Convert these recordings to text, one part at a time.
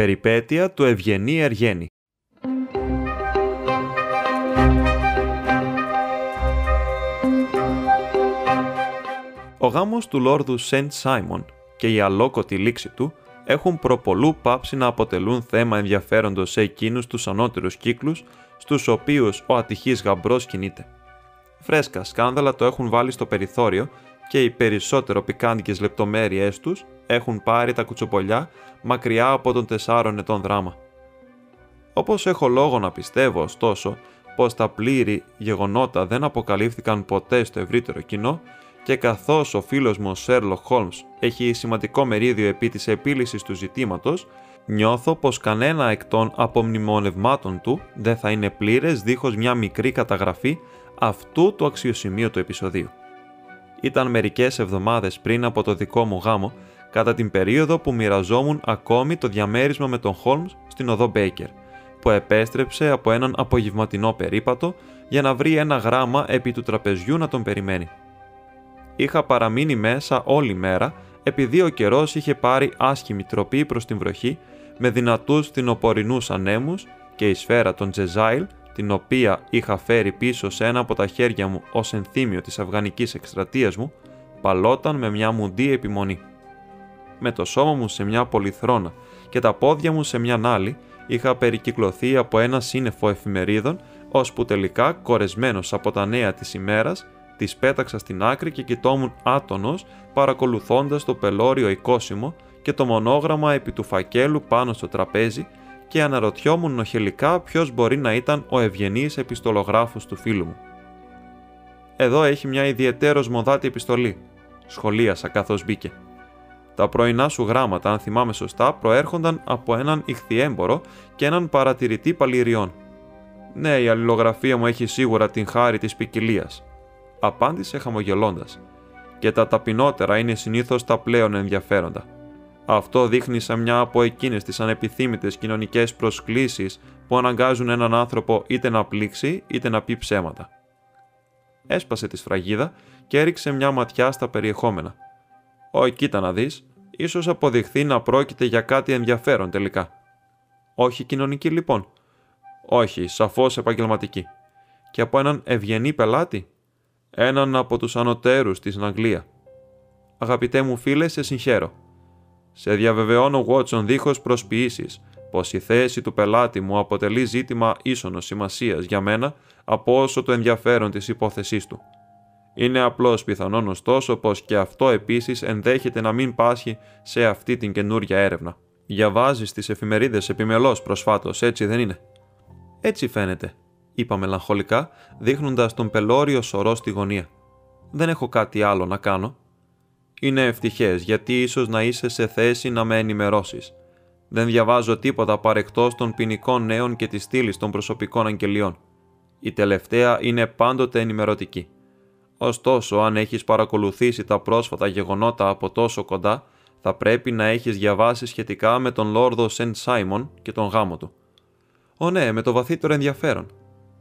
Περιπέτεια του Ευγενή Εργένη Ο γάμος του Λόρδου Σεντ Σάιμον και η αλόκοτη λήξη του έχουν προπολού πάψει να αποτελούν θέμα ενδιαφέροντος σε εκείνους τους ανώτερους κύκλους στους οποίους ο ατυχής γαμπρός κινείται. Φρέσκα σκάνδαλα το έχουν βάλει στο περιθώριο και οι περισσότερο πικάντικες λεπτομέρειές τους έχουν πάρει τα κουτσοπολιά μακριά από τον τεσσάρων ετών δράμα. Όπως έχω λόγο να πιστεύω, ωστόσο, πως τα πλήρη γεγονότα δεν αποκαλύφθηκαν ποτέ στο ευρύτερο κοινό και καθώς ο φίλος μου ο Sherlock Holmes έχει σημαντικό μερίδιο επί της επίλυσης του ζητήματος, νιώθω πως κανένα εκ των απομνημονευμάτων του δεν θα είναι πλήρες δίχως μια μικρή καταγραφή αυτού του αξιοσημείωτου επεισοδίου. Ήταν μερικές εβδομάδες πριν από το δικό μου γάμο, κατά την περίοδο που μοιραζόμουν ακόμη το διαμέρισμα με τον Holmes στην οδό Baker, που επέστρεψε από έναν απογευματινό περίπατο για να βρει ένα γράμμα επί του τραπεζιού να τον περιμένει. Είχα παραμείνει μέσα όλη μέρα επειδή ο καιρός είχε πάρει άσχημη τροπή προς την βροχή με δυνατούς θυνοπορεινούς ανέμους και η σφαίρα των Τζεζάιλ, την οποία είχα φέρει πίσω σε ένα από τα χέρια μου ως ενθύμιο της αφγανικής εκστρατείας μου, παλόταν με μια μουντή επιμονή. Με το σώμα μου σε μια πολυθρόνα και τα πόδια μου σε μια άλλη, είχα περικυκλωθεί από ένα σύννεφο εφημερίδων, ώσπου τελικά, κορεσμένος από τα νέα της ημέρας, τις πέταξα στην άκρη και κοιτόμουν άτονος παρακολουθώντας το πελώριο οικόσιμο και το μονόγραμμα επί του φακέλου πάνω στο τραπέζι και αναρωτιόμουν νοχελικά ποιος μπορεί να ήταν ο ευγενής επιστολογράφος του φίλου μου. Εδώ έχει μια ιδιαιτέρως μοδάτη επιστολή, σχολίασα καθώς μπήκε. Τα πρωινά σου γράμματα, αν θυμάμαι σωστά, προέρχονταν από έναν ηχθιέμπορο και έναν παρατηρητή παλιριών. Ναι, η αλληλογραφία μου έχει σίγουρα την χάρη της ποικιλίας, απάντησε χαμογελώντας. Και τα ταπεινότερα είναι συνήθως τα πλέον ενδιαφέροντα. Αυτό δείχνει σαν μια από εκείνες τις ανεπιθύμητες κοινωνικές προσκλήσεις που αναγκάζουν έναν άνθρωπο είτε να πλήξει είτε να πει ψέματα. Έσπασε τη σφραγίδα και έριξε μια ματιά στα περιεχόμενα. Ω, κοίτα να δεις, ίσως αποδειχθεί να πρόκειται για κάτι ενδιαφέρον τελικά. Όχι κοινωνική λοιπόν. Όχι, σαφώς επαγγελματική. Και από έναν ευγενή πελάτη έναν από τους ανωτέρους της Αγγλία. Αγαπητέ μου φίλε, σε συγχαίρω. Σε διαβεβαιώνω, Watson, δίχως προσποιήσεις, πως η θέση του πελάτη μου αποτελεί ζήτημα ίσονος σημασίας για μένα από όσο το ενδιαφέρον της υπόθεσής του. Είναι απλώς πιθανόν ωστόσο πως και αυτό επίσης ενδέχεται να μην πάσχει σε αυτή την καινούρια έρευνα. Διαβάζεις τις εφημερίδες επιμελώς προσφάτως, έτσι δεν είναι; Έτσι φαίνεται, είπα μελαγχολικά, δείχνοντας τον πελώριο σωρό στη γωνία. Δεν έχω κάτι άλλο να κάνω. Είναι ευτυχές, γιατί ίσως να είσαι σε θέση να με ενημερώσεις. Δεν διαβάζω τίποτα παρεκτός των ποινικών νέων και της στήλης των προσωπικών αγγελιών. Η τελευταία είναι πάντοτε ενημερωτική. Ωστόσο, αν έχεις παρακολουθήσει τα πρόσφατα γεγονότα από τόσο κοντά, θα πρέπει να έχεις διαβάσει σχετικά με τον Λόρδο Σεντ Σάιμον και τον γάμο του. Ω ναι, με το βαθύτερο ενδιαφέρον.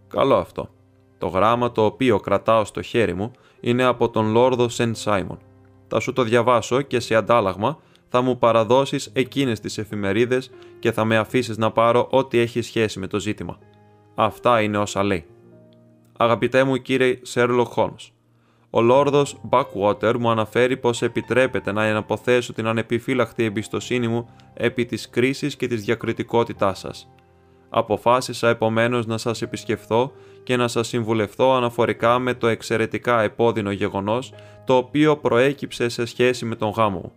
Καλό αυτό. Το γράμμα το οποίο κρατάω στο χέρι μου είναι από τον Λόρδο Σεντ Σάιμον. Θα σου το διαβάσω και σε αντάλλαγμα θα μου παραδώσεις εκείνες τις εφημερίδες και θα με αφήσεις να πάρω ό,τι έχει σχέση με το ζήτημα. Αυτά είναι όσα λέει. Αγαπητέ μου κύριε Σέρλο Χόλμς, ο Λόρδος Backwater μου αναφέρει πως επιτρέπεται να εναποθέσω την ανεπιφύλακτη εμπιστοσύνη μου επί της κρίσης και της διακριτικότητάς σας. Αποφάσισα επομένως να σας επισκεφθώ και να σας συμβουλευτώ αναφορικά με το εξαιρετικά επώδυνο γεγονός το οποίο προέκυψε σε σχέση με τον γάμο μου.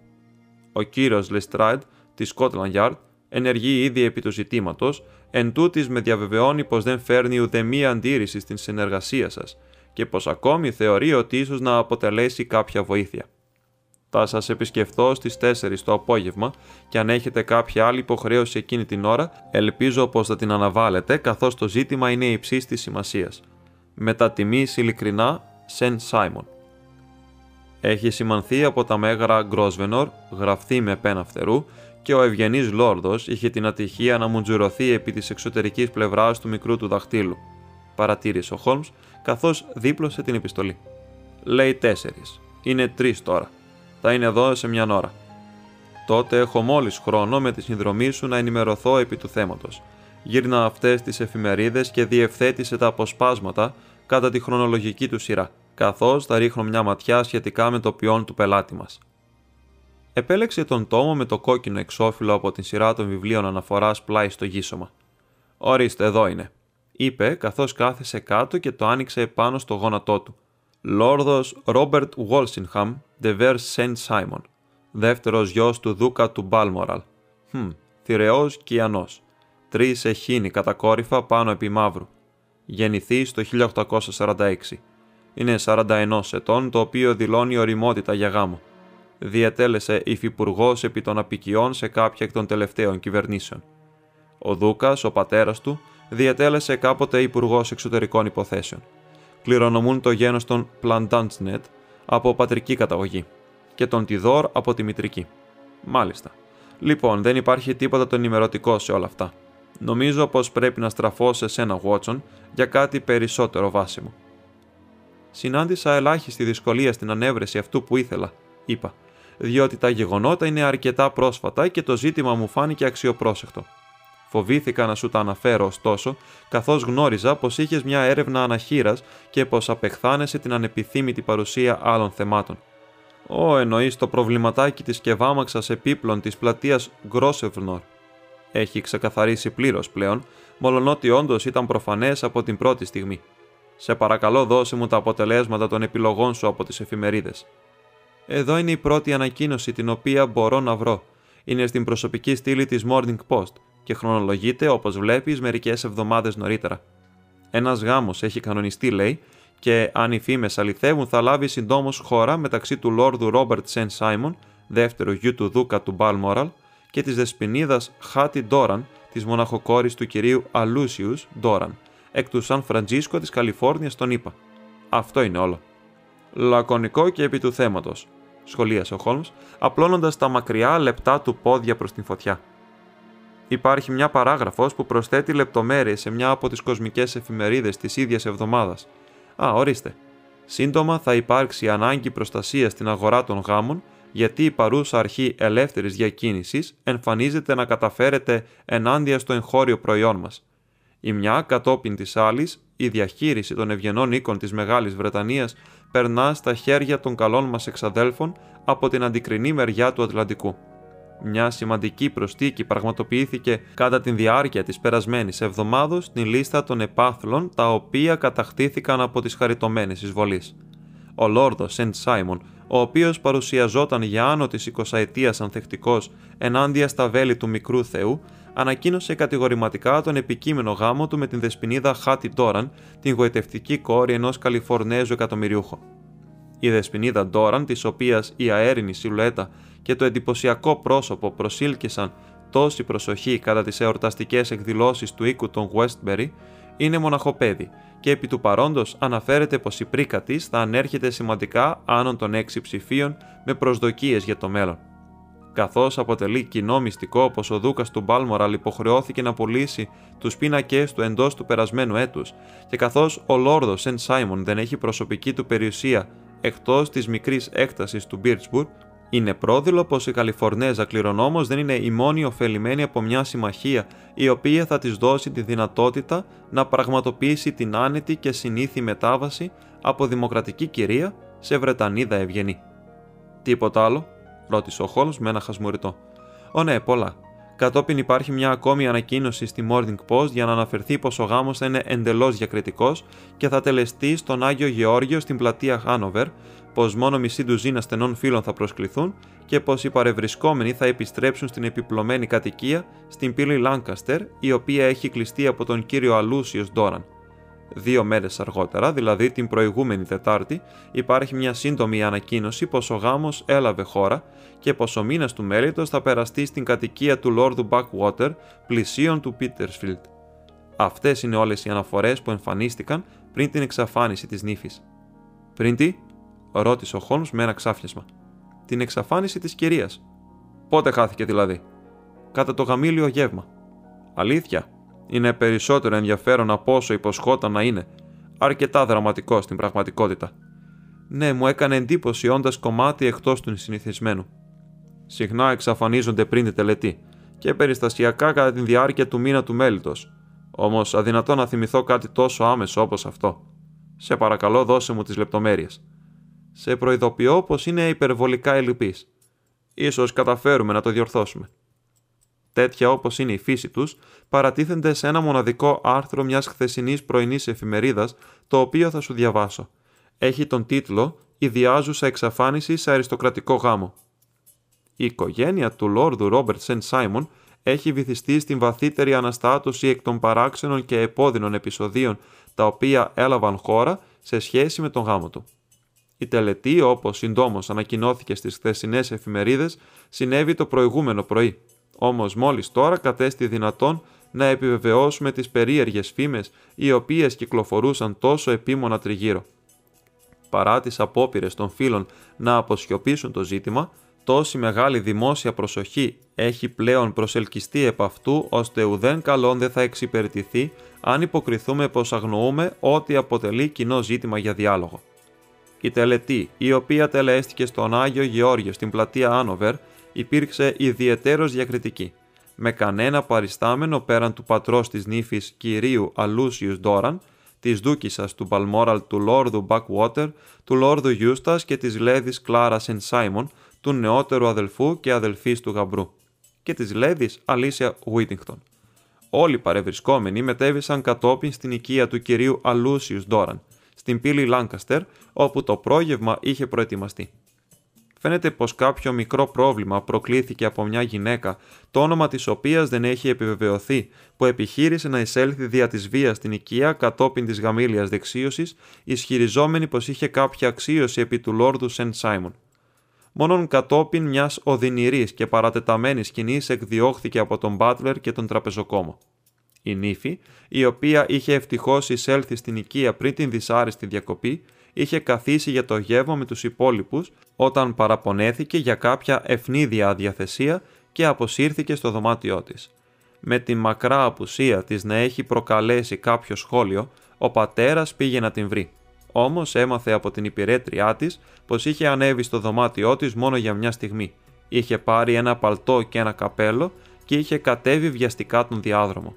Ο κύριος Λεστράντ της Scotland Yard ενεργεί ήδη επί του ζητήματος, εν τούτης με διαβεβαιώνει πως δεν φέρνει ουδέμια αντίρρηση στην συνεργασία σας και πως ακόμη θεωρεί ότι ίσως να αποτελέσει κάποια βοήθεια. Θα σας επισκεφθώ στις 4 το απόγευμα και αν έχετε κάποια άλλη υποχρέωση εκείνη την ώρα, ελπίζω πως θα την αναβάλλετε καθώς το ζήτημα είναι υψής της σημασίας. τα τιμής ειλικρινά, Σεν Σάιμον. Έχει σημανθεί από τα μέγαρα Γκρόσβενορ, γραφτεί με πένα φτερού, και ο ευγενής Λόρδος είχε την ατυχία να μουντζουρωθεί επί της εξωτερικής πλευράς του μικρού του δαχτύλου. Παρατήρησε ο Χόλμς καθώς δίπλωσε την επιστολή. Λέει τέσσερις. Είναι τρεις τώρα. Θα είναι εδώ σε μια ώρα. Τότε έχω μόλις χρόνο με τη συνδρομή σου να ενημερωθώ επί του θέματος. Γύρνα αυτές τις εφημερίδες και διευθέτησε τα αποσπάσματα κατά τη χρονολογική του σειρά, καθώς θα ρίχνω μια ματιά σχετικά με το ποιόν του πελάτη μας. Επέλεξε τον τόμο με το κόκκινο εξώφυλλο από την σειρά των βιβλίων αναφοράς πλάι στο γύσωμα. Ορίστε, εδώ είναι, είπε καθώς κάθεσε κάτω και το άνοιξε πάνω στο γόνατό του. Λόρδος Ρόμπερτ Βόλσινχαμ, Ντεβέρ Σεντ Σάιμον, δεύτερος γιος του Δούκα του Μπάλμοραλ. Χμ, θηρεός Κιανό. Τρεις εχίνη κατακόρυφα πάνω επί μαύρου. Γεννηθεί το 1846. Είναι 41 ετών, το οποίο δηλώνει οριμότητα για γάμο. Διατέλεσε υφυπουργός επί των απικιών σε κάποια εκ των τελευταίων κυβερνήσεων. Ο Δούκας, ο πατέρας του, διατέλεσε κάποτε υπουργός εξωτερικών υποθέσεων. Κληρονομούν το γένος των Πλαντάντσνετ από πατρική καταγωγή και τον Τιδόρ από τη μητρική. Μάλιστα. Λοιπόν, δεν υπάρχει τίποτα το ενημερωτικό σε όλα αυτά. Νομίζω πως πρέπει να στραφώ σε σένα, Βότσον, για κάτι περισσότερο βάσιμο. Συνάντησα ελάχιστη δυσκολία στην ανέβρεση αυτού που ήθελα, είπα, διότι τα γεγονότα είναι αρκετά πρόσφατα και το ζήτημα μου φάνηκε αξιοπρόσεκτο. Φοβήθηκα να σου τα αναφέρω, ωστόσο, καθώς γνώριζα πως είχες μια έρευνα αναχείρας και πως απεχθάνεσαι την ανεπιθύμητη παρουσία άλλων θεμάτων. Ω, εννοείς το προβληματάκι της κεβάμαξας επίπλων της πλατείας Γκρόσεβνορ. Έχει ξεκαθαρίσει πλήρως πλέον, μολονότι όντως ήταν προφανές από την πρώτη στιγμή. Σε παρακαλώ, δώσε μου τα αποτελέσματα των επιλογών σου από τις εφημερίδες. Εδώ είναι η πρώτη ανακοίνωση την οποία μπορώ να βρω. Είναι στην προσωπική στήλη της Morning Post και χρονολογείται, όπως βλέπεις, μερικές εβδομάδες νωρίτερα. Ένας γάμος έχει κανονιστεί, λέει, και αν οι φήμες αληθεύουν, θα λάβει συντόμως χώρα μεταξύ του Λόρδου Ρόμπερτ Σεν Σάιμον, δεύτερου γιου του Δούκα του Μπαλμόραλ, και της δεσπινίδα Χάτι Ντόραν, της μοναχοκόρης του κυρίου Αλούσιους Ντόραν, εκ του Σαν Φραντζίσκο της Καλιφόρνιας, τον είπα. Αυτό είναι όλο. Λακωνικό και επί του θέματο, σχολίασε ο Χόλμς, απλώνοντας τα μακριά λεπτά του πόδια προς την φωτιά. Υπάρχει μια παράγραφος που προσθέτει λεπτομέρειες σε μια από τις κοσμικές εφημερίδες της ίδιας εβδομάδας. Α, ορίστε. Σύντομα θα υπάρξει ανάγκη προστασίας στην αγορά των γάμων, γιατί η παρούσα αρχή ελεύθερης διακίνησης εμφανίζεται να καταφέρεται ενάντια στο εγχώριο προϊόν μας. Η μια κατόπιν της άλλης, η διαχείριση των ευγενών οίκων της Μεγάλης Βρετανίας περνά στα χέρια των καλών μας εξαδέλφων από την αντικρινή μεριά του Ατλαντικού. Μια σημαντική προστίκη πραγματοποιήθηκε κατά τη διάρκεια της περασμένης εβδομάδος στην λίστα των επάθλων τα οποία κατακτήθηκαν από τις χαριτωμένες εισβολείς. Ο Λόρδος Σεντ Σάιμον, ο οποίος παρουσιαζόταν για άνω της 20 ετίας ανθεκτικός ενάντια στα βέλη του μικρού θεού, ανακοίνωσε κατηγορηματικά τον επικείμενο γάμο του με την δεσποινίδα Χάτι Ντόραν, την γοητευτική κόρη ενός Καλιφορνέζου εκατομμυριούχου. Η δεσποινίδα Ντόραν, της οποίας η αέρινη σιλουέτα και το εντυπωσιακό πρόσωπο προσήλκησαν τόση προσοχή κατά τις εορταστικές εκδηλώσεις του οίκου των Westbury, είναι μοναχοπέδι και επί του παρόντος αναφέρεται πως η πρίκα της θα ανέρχεται σημαντικά άνω των έξι ψηφίων με προσδοκίες για το μέλλον. Καθώς αποτελεί κοινό μυστικό πως ο Δούκας του Μπάλμοραλ υποχρεώθηκε να πουλήσει τους πίνακές του εντός του περασμένου έτους, και καθώς ο Λόρδος Σεντ Σάιμον δεν έχει προσωπική του περιουσία εκτός της μικρής έκτασης του Μπίρτσμπουργκ, είναι πρόδειλο πως η Καλιφορνέζα κληρονόμος δεν είναι η μόνη ωφελημένη από μια συμμαχία η οποία θα της δώσει τη δυνατότητα να πραγματοποιήσει την άνετη και συνήθη μετάβαση από δημοκρατική κυρία σε Βρετανίδα ευγενή. Τίποτα άλλο, ρώτησε ο Χόλμς με ένα χασμουριτό. Ω ναι, πολλά. Κατόπιν υπάρχει μια ακόμη ανακοίνωση στη Morning Post για να αναφερθεί πως ο γάμος θα είναι εντελώς διακριτικός και θα τελεστεί στον Άγιο Γεώργιο στην πλατεία Χάνοβερ, πως μόνο μισή ντουζίνα στενών φίλων θα προσκληθούν και πως οι παρευρισκόμενοι θα επιστρέψουν στην επιπλωμένη κατοικία στην πύλη Λάνκαστερ, η οποία έχει κλειστεί από τον κύριο Αλούσιος Ντόραν. Δύο μέρες αργότερα, δηλαδή την προηγούμενη Τετάρτη, υπάρχει μια σύντομη ανακοίνωση πως ο γάμος έλαβε χώρα και πως ο μήνας του μέλητος θα περαστεί στην κατοικία του Λόρδου Backwater, πλησίων του Petersfield. Αυτές είναι όλες οι αναφορές που εμφανίστηκαν πριν την εξαφάνιση της νύφης. Πριν τι, ρώτησε ο Χόλμς με ένα ξάφνισμα. Την εξαφάνιση της κυρίας. Πότε χάθηκε δηλαδή; Κατά το γαμήλιο γεύμα. Αλήθεια, είναι περισσότερο ενδιαφέρον από όσο υποσχόταν να είναι. Αρκετά δραματικό στην πραγματικότητα. Ναι, μου έκανε εντύπωση όντας κομμάτι εκτός του συνηθισμένου. Συχνά εξαφανίζονται πριν τη τελετή και περιστασιακά κατά τη διάρκεια του μήνα του μέλητο. Όμως αδυνατό να θυμηθώ κάτι τόσο άμεσο όπως αυτό. Σε παρακαλώ, δώσε μου τις λεπτομέρειες. Σε προειδοποιώ πως είναι υπερβολικά ελλειπής. Ίσως καταφέρουμε να το διορθώσουμε τέτοια όπως είναι η φύση τους, παρατίθενται σε ένα μοναδικό άρθρο μιας χθεσινής πρωινής εφημερίδας, το οποίο θα σου διαβάσω. Έχει τον τίτλο Ιδιάζουσα εξαφάνιση σε αριστοκρατικό γάμο. Η οικογένεια του Λόρδου Ρόμπερτ Σεν Σάιμον έχει βυθιστεί στην βαθύτερη αναστάτωση εκ των παράξενων και επώδυνων επεισοδίων τα οποία έλαβαν χώρα σε σχέση με τον γάμο του. Η τελετή, όπως συντόμως ανακοινώθηκε στις χθεσινές εφημερίδες, συνέβη το προηγούμενο πρωί. Όμως μόλις τώρα κατέστη δυνατόν να επιβεβαιώσουμε τις περίεργες φήμες οι οποίες κυκλοφορούσαν τόσο επίμονα τριγύρω. Παρά τις απόπειρες των φίλων να αποσιωπήσουν το ζήτημα, τόση μεγάλη δημόσια προσοχή έχει πλέον προσελκυστεί επ' αυτού ώστε ουδέν καλόν δεν θα εξυπηρετηθεί αν υποκριθούμε πως αγνοούμε ό,τι αποτελεί κοινό ζήτημα για διάλογο. Η τελετή, η οποία τελέστηκε στον Άγιο Γεώργιο στην πλατεία Άνοβερ, υπήρξε ιδιαιτέρως διακριτική, με κανένα παριστάμενο πέραν του πατρός της νύφης κυρίου Αλούσιους Ντόραν, της δούκισσας του Μπαλμόραλ του Λόρδου Μπακουότερ, του Λόρδου Γιούστας και της Λέδης Κλάρα Σεν Σάιμον, του νεότερου αδελφού και αδελφής του γαμπρού, και της Λέδης Αλίσια Βίτιγκτον. Όλοι οι παρευρισκόμενοι μετέβησαν κατόπιν στην οικία του κυρίου Αλούσιους Ντόραν, στην πύλη Λάνκαστερ, όπου το πρόγευμα είχε προετοιμαστεί. Φαίνεται πως κάποιο μικρό πρόβλημα προκλήθηκε από μια γυναίκα, το όνομα της οποίας δεν έχει επιβεβαιωθεί, που επιχείρησε να εισέλθει δια της βίας στην οικία κατόπιν της γαμήλιας δεξίωσης, ισχυριζόμενη πως είχε κάποια αξίωση επί του Λόρδου Σεντ Σάιμον. Μόνον κατόπιν μιας οδυνηρής και παρατεταμένης σκηνής εκδιώχθηκε από τον Μπάτλερ και τον τραπεζοκόμο. Η νύφη, η οποία είχε ευτυχώς εισέλθει στην οικία πριν την δυσάρεστη διακοπή, είχε καθίσει για το γεύμα με τους υπόλοιπους όταν παραπονέθηκε για κάποια ευνίδια αδιαθεσία και αποσύρθηκε στο δωμάτιό της. Με τη μακρά απουσία της να έχει προκαλέσει κάποιο σχόλιο, ο πατέρας πήγε να την βρει. Όμως έμαθε από την υπηρέτριά της πως είχε ανέβει στο δωμάτιό της μόνο για μια στιγμή. Είχε πάρει ένα παλτό και ένα καπέλο και είχε κατέβει βιαστικά τον διάδρομο.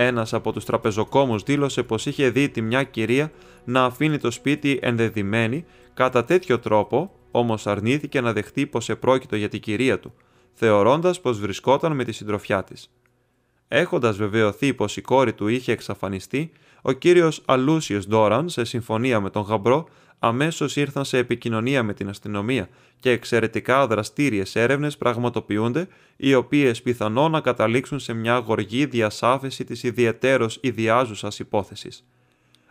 Ένας από τους τραπεζοκόμους δήλωσε πως είχε δει τη μια κυρία να αφήνει το σπίτι ενδεδειμένη κατά τέτοιο τρόπο, όμως αρνήθηκε να δεχτεί πως επρόκειτο για την κυρία του, θεωρώντας πως βρισκόταν με τη συντροφιά της. Έχοντας βεβαιωθεί πως η κόρη του είχε εξαφανιστεί, ο κύριος Αλούσιος Ντόραν, σε συμφωνία με τον γαμπρό, αμέσως ήρθαν σε επικοινωνία με την αστυνομία και εξαιρετικά δραστήριες έρευνες πραγματοποιούνται, οι οποίες πιθανόν να καταλήξουν σε μια γοργή διασάφεση της ιδιαιτέρως ιδιάζουσας υπόθεσης.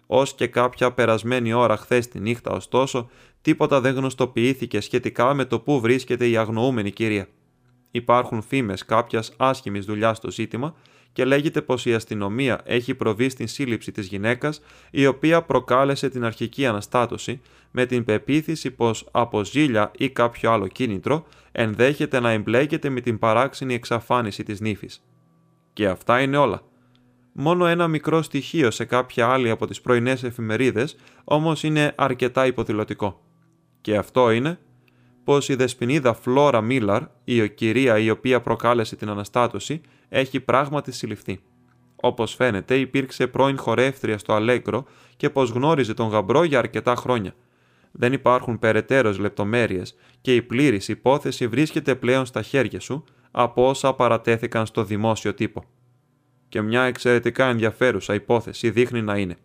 Ω και κάποια περασμένη ώρα χθες τη νύχτα, ωστόσο, τίποτα δεν γνωστοποιήθηκε σχετικά με το πού βρίσκεται η αγνοούμενη κυρία. Υπάρχουν φήμες κάποιας άσχημης δουλειάς στο ζήτημα και λέγεται πως η αστυνομία έχει προβεί στην σύλληψη της γυναίκας η οποία προκάλεσε την αρχική αναστάτωση με την πεποίθηση πως από ζήλια ή κάποιο άλλο κίνητρο ενδέχεται να εμπλέκεται με την παράξενη εξαφάνιση της νύφης. Και αυτά είναι όλα. Μόνο ένα μικρό στοιχείο σε κάποια άλλη από τις πρωινές εφημερίδες όμως είναι αρκετά υποδηλωτικό. Και αυτό είναι πως η δεσποινίδα Φλόρα Μίλαρ, η κυρία η οποία προκάλεσε την αναστάτωση, έχει πράγματι συλληφθεί. Όπως φαίνεται, υπήρξε πρώην χορεύτρια στο Αλέγκρο και πως γνώριζε τον γαμπρό για αρκετά χρόνια. Δεν υπάρχουν περαιτέρως λεπτομέρειες και η πλήρης υπόθεση βρίσκεται πλέον στα χέρια σου από όσα παρατέθηκαν στο δημόσιο τύπο. Και μια εξαιρετικά ενδιαφέρουσα υπόθεση δείχνει να είναι.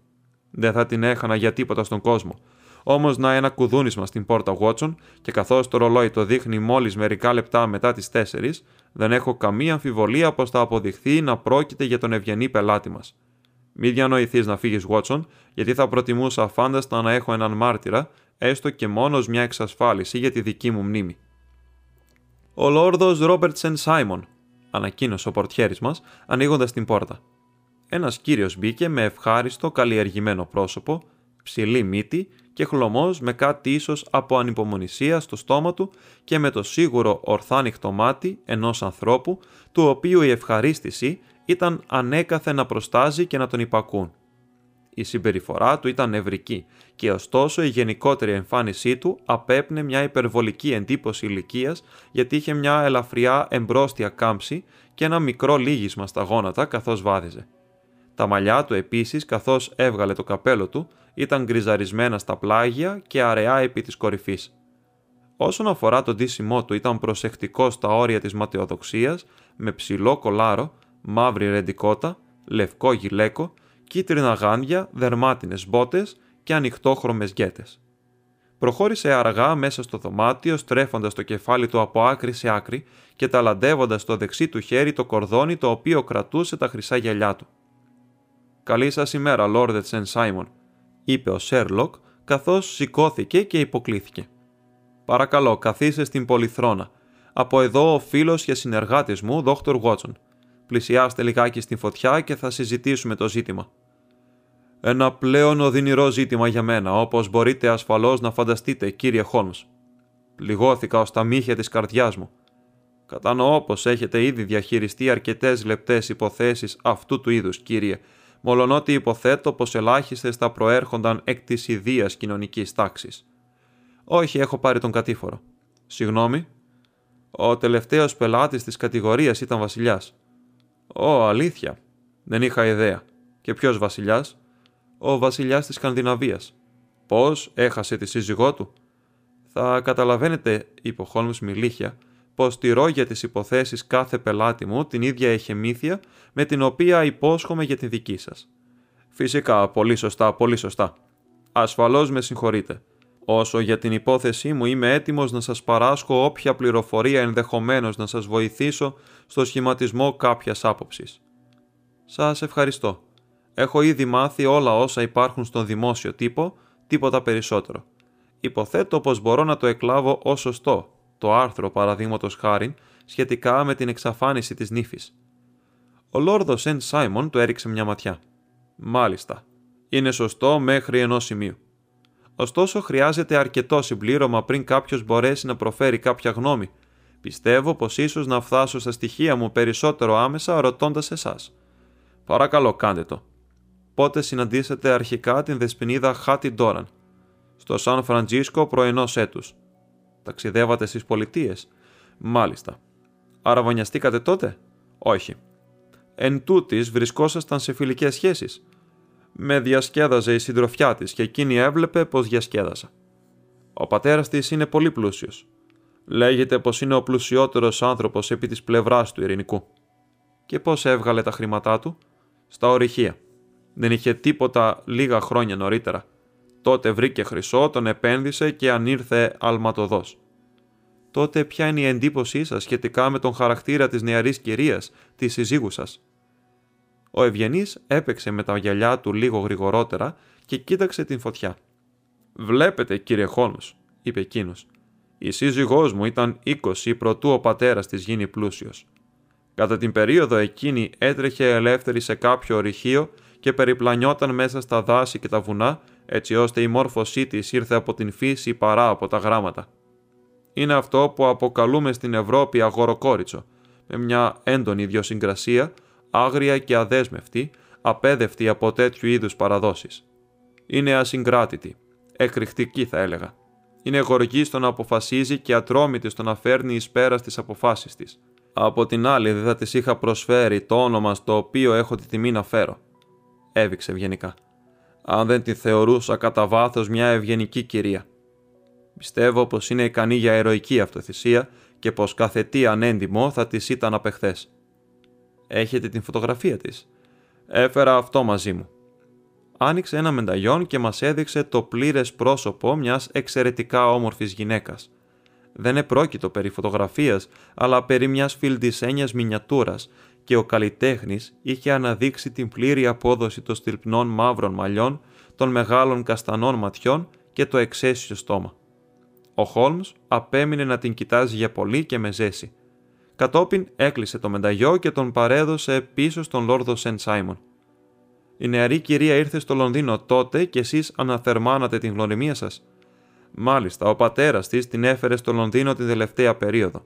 Δεν θα την έχανα για τίποτα στον κόσμο, Όμως να ένα κουδούνισμα στην πόρτα Watson και καθώς το ρολόι το δείχνει μόλις μερικά λεπτά μετά τις 4, δεν έχω καμία αμφιβολία πως θα αποδειχθεί να πρόκειται για τον ευγενή πελάτη μας. Μη διανοηθείς να φύγεις, Βότσον, γιατί θα προτιμούσα αφάνταστα να έχω έναν μάρτυρα, έστω και μόνος μια εξασφάλιση για τη δική μου μνήμη. Ο Λόρδος Ρόμπερτσεν Σάιμον, ανακοίνωσε ο πορτιέρης μας, ανοίγοντας την πόρτα. Ένας κύριος μπήκε με ευχάριστο καλλιεργημένο πρόσωπο, ψηλή μύτη και χλωμός με κάτι ίσως από ανυπομονησία στο στόμα του και με το σίγουρο ορθάνυχτο μάτι ενός ανθρώπου, του οποίου η ευχαρίστηση ήταν ανέκαθε να προστάζει και να τον υπακούν. Η συμπεριφορά του ήταν νευρική και ωστόσο η γενικότερη εμφάνισή του απέπνε μια υπερβολική εντύπωση ηλικίας γιατί είχε μια ελαφριά εμπρόστια κάμψη και ένα μικρό λύγισμα στα γόνατα καθώς βάδιζε. Τα μαλλιά του επίσης καθώς έβγαλε το καπέλο του ήταν γκριζαρισμένα στα πλάγια και αραιά επί της κορυφής. Όσον αφορά το ντύσιμό του ήταν προσεκτικό στα όρια της ματαιοδοξίας με ψηλό κολάρο, μαύρη ρεντικότα, λευκό γυλαίκο κίτρινα γάντια, δερμάτινες μπότες και ανοιχτόχρωμες γκέτες. Προχώρησε αργά μέσα στο δωμάτιο, στρέφοντας το κεφάλι του από άκρη σε άκρη και ταλαντεύοντας στο δεξί του χέρι το κορδόνι το οποίο κρατούσε τα χρυσά γυαλιά του. «Καλή σας ημέρα, Λόρδε Τσεν Σάιμον», είπε ο Σέρλοκ, καθώς σηκώθηκε και υποκλήθηκε. «Παρακαλώ, καθίσε στην πολυθρόνα. Από εδώ ο φίλος και συνεργάτης μου, Δόκτωρ Βότσον. Πλησιάστε λιγάκι στην φωτιά και θα συζητήσουμε το ζήτημα». Ένα πλέον οδυνηρό ζήτημα για μένα, όπως μπορείτε ασφαλώς να φανταστείτε, κύριε Χόλμ. Πληγώθηκα ως τα μύχια της καρδιάς μου. Κατανοώ πως έχετε ήδη διαχειριστεί αρκετές λεπτές υποθέσεις αυτού του είδους, κύριε, μολονότι υποθέτω πως ελάχιστε θα προέρχονταν εκ της ιδίας κοινωνικής τάξης. Όχι, έχω πάρει τον κατήφορο. Συγγνώμη. Ο τελευταίος πελάτης της κατηγορίας ήταν βασιλιάς. Ω, αλήθεια. Δεν είχα ιδέα. Και ποιος βασιλιάς, ο βασιλιάς της Σκανδιναβίας. Πώς έχασε τη σύζυγό του; Θα καταλαβαίνετε, είπε ο Χόλμ μιλίχια, πως τηρώ για τις υποθέσεις κάθε πελάτη μου την ίδια εχεμήθεια με την οποία υπόσχομαι για τη δική σας. Φυσικά, πολύ σωστά, πολύ σωστά. Ασφαλώς με συγχωρείτε. Όσο για την υπόθεσή μου είμαι έτοιμος να σας παράσχω όποια πληροφορία ενδεχομένως να σας βοηθήσω στο σχηματισμό κάποιας άποψης. Σας ευχαριστώ. Έχω ήδη μάθει όλα όσα υπάρχουν στον δημόσιο τύπο, τίποτα περισσότερο. Υποθέτω πως μπορώ να το εκλάβω ως σωστό, το άρθρο παραδείγματος χάρη σχετικά με την εξαφάνιση της νύφης. Ο Λόρδος Σεντ Σάιμον του έριξε μια ματιά. Μάλιστα. Είναι σωστό μέχρι ενός σημείου. Ωστόσο, χρειάζεται αρκετό συμπλήρωμα πριν κάποιος μπορέσει να προφέρει κάποια γνώμη. Πιστεύω πως ίσως να φτάσω στα στοιχεία μου περισσότερο άμεσα ρωτώντας εσάς. Παρακαλώ, κάντε το πότε συναντήσατε αρχικά την δεσποινίδα Χάτι Ντόραν, στο Σαν Φραντζίσκο πρωινός έτους. Ταξιδεύατε στι πολιτείες; Μάλιστα. Αραβωνιαστήκατε τότε; Όχι. Εν τούτης βρισκόσασταν σε φιλικές σχέσεις. Με διασκέδαζε η συντροφιά της και εκείνη έβλεπε πως διασκέδασα. Ο πατέρας της είναι πολύ πλούσιος. Λέγεται πως είναι ο πλουσιότερος άνθρωπος επί της πλευράς του ειρηνικού. Και πώ έβγαλε τα χρήματά του, στα ορυχεία. Δεν είχε τίποτα λίγα χρόνια νωρίτερα. Τότε βρήκε χρυσό, τον επένδυσε και ανήρθε αλματοδός. Τότε ποια είναι η εντύπωσή σας σχετικά με τον χαρακτήρα της νεαρής κυρίας, της συζύγου σας; Ο Ευγενής έπαιξε με τα γυαλιά του λίγο γρηγορότερα και κοίταξε την φωτιά. «Βλέπετε, κύριε Χόλμς», είπε εκείνος. «Η σύζυγός μου ήταν 20 προτού ο πατέρας της γίνει πλούσιος. Κατά την περίοδο εκείνη έτρεχε ελεύθερη σε κάποιο ορυχείο και περιπλανιόταν μέσα στα δάση και τα βουνά, έτσι ώστε η μόρφωσή της ήρθε από την φύση παρά από τα γράμματα. Είναι αυτό που αποκαλούμε στην Ευρώπη αγοροκόριτσο, με μια έντονη ιδιοσυγκρασία, άγρια και αδέσμευτη, απέδευτη από τέτοιου είδους παραδόσεις. Είναι ασυγκράτητη, εκρηκτική θα έλεγα. Είναι γοργή στο να αποφασίζει και ατρόμητη στο να φέρνει εις πέρας στις αποφάσεις της. Από την άλλη δεν θα της είχα προσφέρει το όνομα στο οποίο έχω τη τιμή να φέρω έβηξε ευγενικά. Αν δεν τη θεωρούσα κατά βάθος μια ευγενική κυρία. Πιστεύω πως είναι ικανή για ηρωική αυτοθυσία και πως κάθε τι ανέντιμο θα της ήταν απεχθές. Έχετε την φωτογραφία της. Έφερα αυτό μαζί μου. Άνοιξε ένα μενταγιόν και μας έδειξε το πλήρες πρόσωπο μιας εξαιρετικά όμορφης γυναίκας. Δεν επρόκειτο περί φωτογραφίας, αλλά περί μιας φιλτισένιας μινιατούρας και ο καλλιτέχνης είχε αναδείξει την πλήρη απόδοση των στυλπνών μαύρων μαλλιών, των μεγάλων καστανών ματιών και το εξαίσιο στόμα. Ο Χόλμς απέμεινε να την κοιτάζει για πολύ και με ζέση. Κατόπιν έκλεισε το μενταγιό και τον παρέδωσε πίσω στον Λόρδο Σεντ Σάιμον. Η νεαρή κυρία ήρθε στο Λονδίνο τότε και εσείς αναθερμάνατε την γνωριμία σας. Μάλιστα, ο πατέρας της την έφερε στο Λονδίνο την τελευταία περίοδο.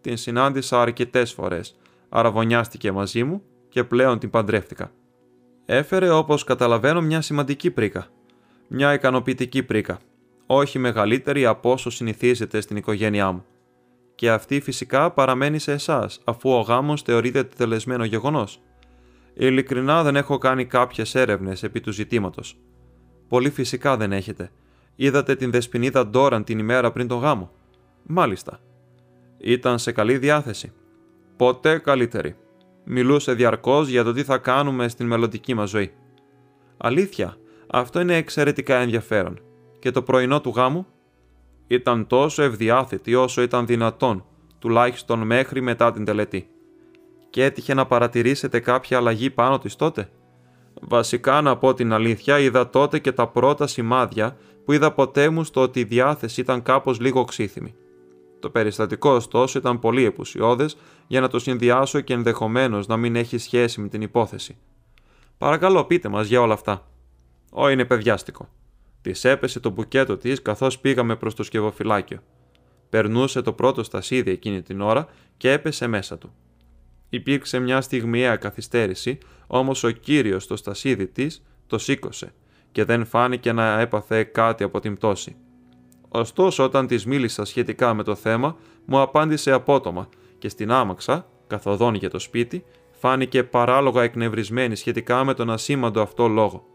Την συνάντησα αρκετές φορές, αραβωνιάστηκε μαζί μου και πλέον την παντρεύτηκα. Έφερε όπως καταλαβαίνω μια σημαντική πρίκα. Μια ικανοποιητική πρίκα. Όχι μεγαλύτερη από όσο συνηθίζεται στην οικογένειά μου. Και αυτή φυσικά παραμένει σε εσάς, αφού ο γάμος θεωρείται τελεσμένο γεγονός. Ειλικρινά δεν έχω κάνει κάποιες έρευνες επί του ζητήματος. Πολύ φυσικά δεν έχετε. Είδατε την δεσποινίδα Ντόραν την ημέρα πριν τον γάμο. Μάλιστα. Ήταν σε καλή διάθεση. Ποτέ καλύτερη. Μιλούσε διαρκώς για το τι θα κάνουμε στην μελλοντική μας ζωή. Αλήθεια, αυτό είναι εξαιρετικά ενδιαφέρον. Και το πρωινό του γάμου; Ήταν τόσο ευδιάθετη όσο ήταν δυνατόν, τουλάχιστον μέχρι μετά την τελετή. Και έτυχε να παρατηρήσετε κάποια αλλαγή πάνω της τότε; Βασικά να πω την αλήθεια, είδα τότε και τα πρώτα σημάδια που είδα ποτέ μου στο ότι η διάθεση ήταν κάπως λίγο ξύθιμη. Το περιστατικό ωστόσο ήταν πολύ επουσιώδες για να το συνδυάσω και ενδεχομένως να μην έχει σχέση με την υπόθεση. Παρακαλώ πείτε μας για όλα αυτά. Ω είναι παιδιάστικο. Της έπεσε το μπουκέτο της καθώς πήγαμε προς το σκευοφυλάκιο. Περνούσε το πρώτο στασίδι εκείνη την ώρα και έπεσε μέσα του. Υπήρξε μια στιγμιαία καθυστέρηση, όμως ο κύριος στο στασίδι της το σήκωσε και δεν φάνηκε να έπαθε κάτι από την πτώση. Ωστόσο, όταν της μίλησα σχετικά με το θέμα, μου απάντησε απότομα και στην άμαξα, καθοδόν για το σπίτι, φάνηκε παράλογα εκνευρισμένη σχετικά με τον ασήμαντο αυτό λόγο.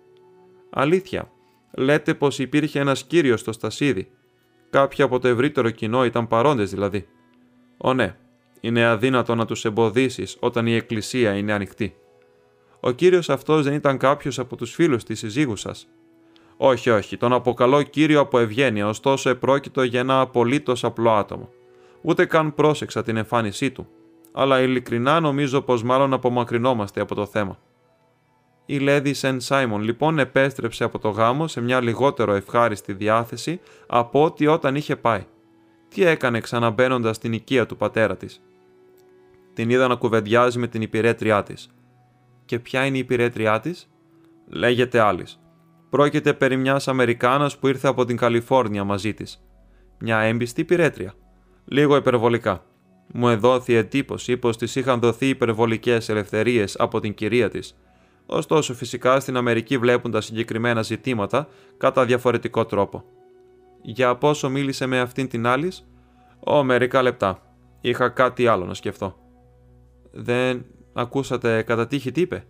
Αλήθεια, λέτε πως υπήρχε ένας κύριος στο στασίδι. Κάποιοι από το ευρύτερο κοινό ήταν παρόντες δηλαδή. Ω ναι, είναι αδύνατο να τους εμποδίσεις όταν η εκκλησία είναι ανοιχτή. Ο κύριος αυτός δεν ήταν κάποιος από τους φίλους της συζύγου σας. Όχι, όχι, τον αποκαλώ κύριο από ευγένεια, ωστόσο επρόκειτο για ένα απολύτως απλό άτομο. Ούτε καν πρόσεξα την εμφάνισή του, αλλά ειλικρινά νομίζω πως μάλλον απομακρυνόμαστε από το θέμα. Η Λέδη Σεν Σάιμον λοιπόν επέστρεψε από το γάμο σε μια λιγότερο ευχάριστη διάθεση από ό,τι όταν είχε πάει. Τι έκανε ξαναμπαίνοντας στην οικία του πατέρα της; Την είδα να κουβεντιάζει με την υπηρέτριά της. Και ποια είναι η υπηρέτριά της, λέγεται άλλη. Πρόκειται περί μιας Αμερικάνας που ήρθε από την Καλιφόρνια μαζί της. Μια έμπιστη υπηρέτρια. Λίγο υπερβολικά. Μου εδόθη εντύπωση πως της είχαν δοθεί υπερβολικές ελευθερίες από την κυρία της ωστόσο φυσικά στην Αμερική βλέπουν τα συγκεκριμένα ζητήματα κατά διαφορετικό τρόπο. Για πόσο μίλησε με αυτήν την άλλη, Ω, μερικά λεπτά. Είχα κάτι άλλο να σκεφτώ. Δεν ακούσατε κατά τύχη τι είπε;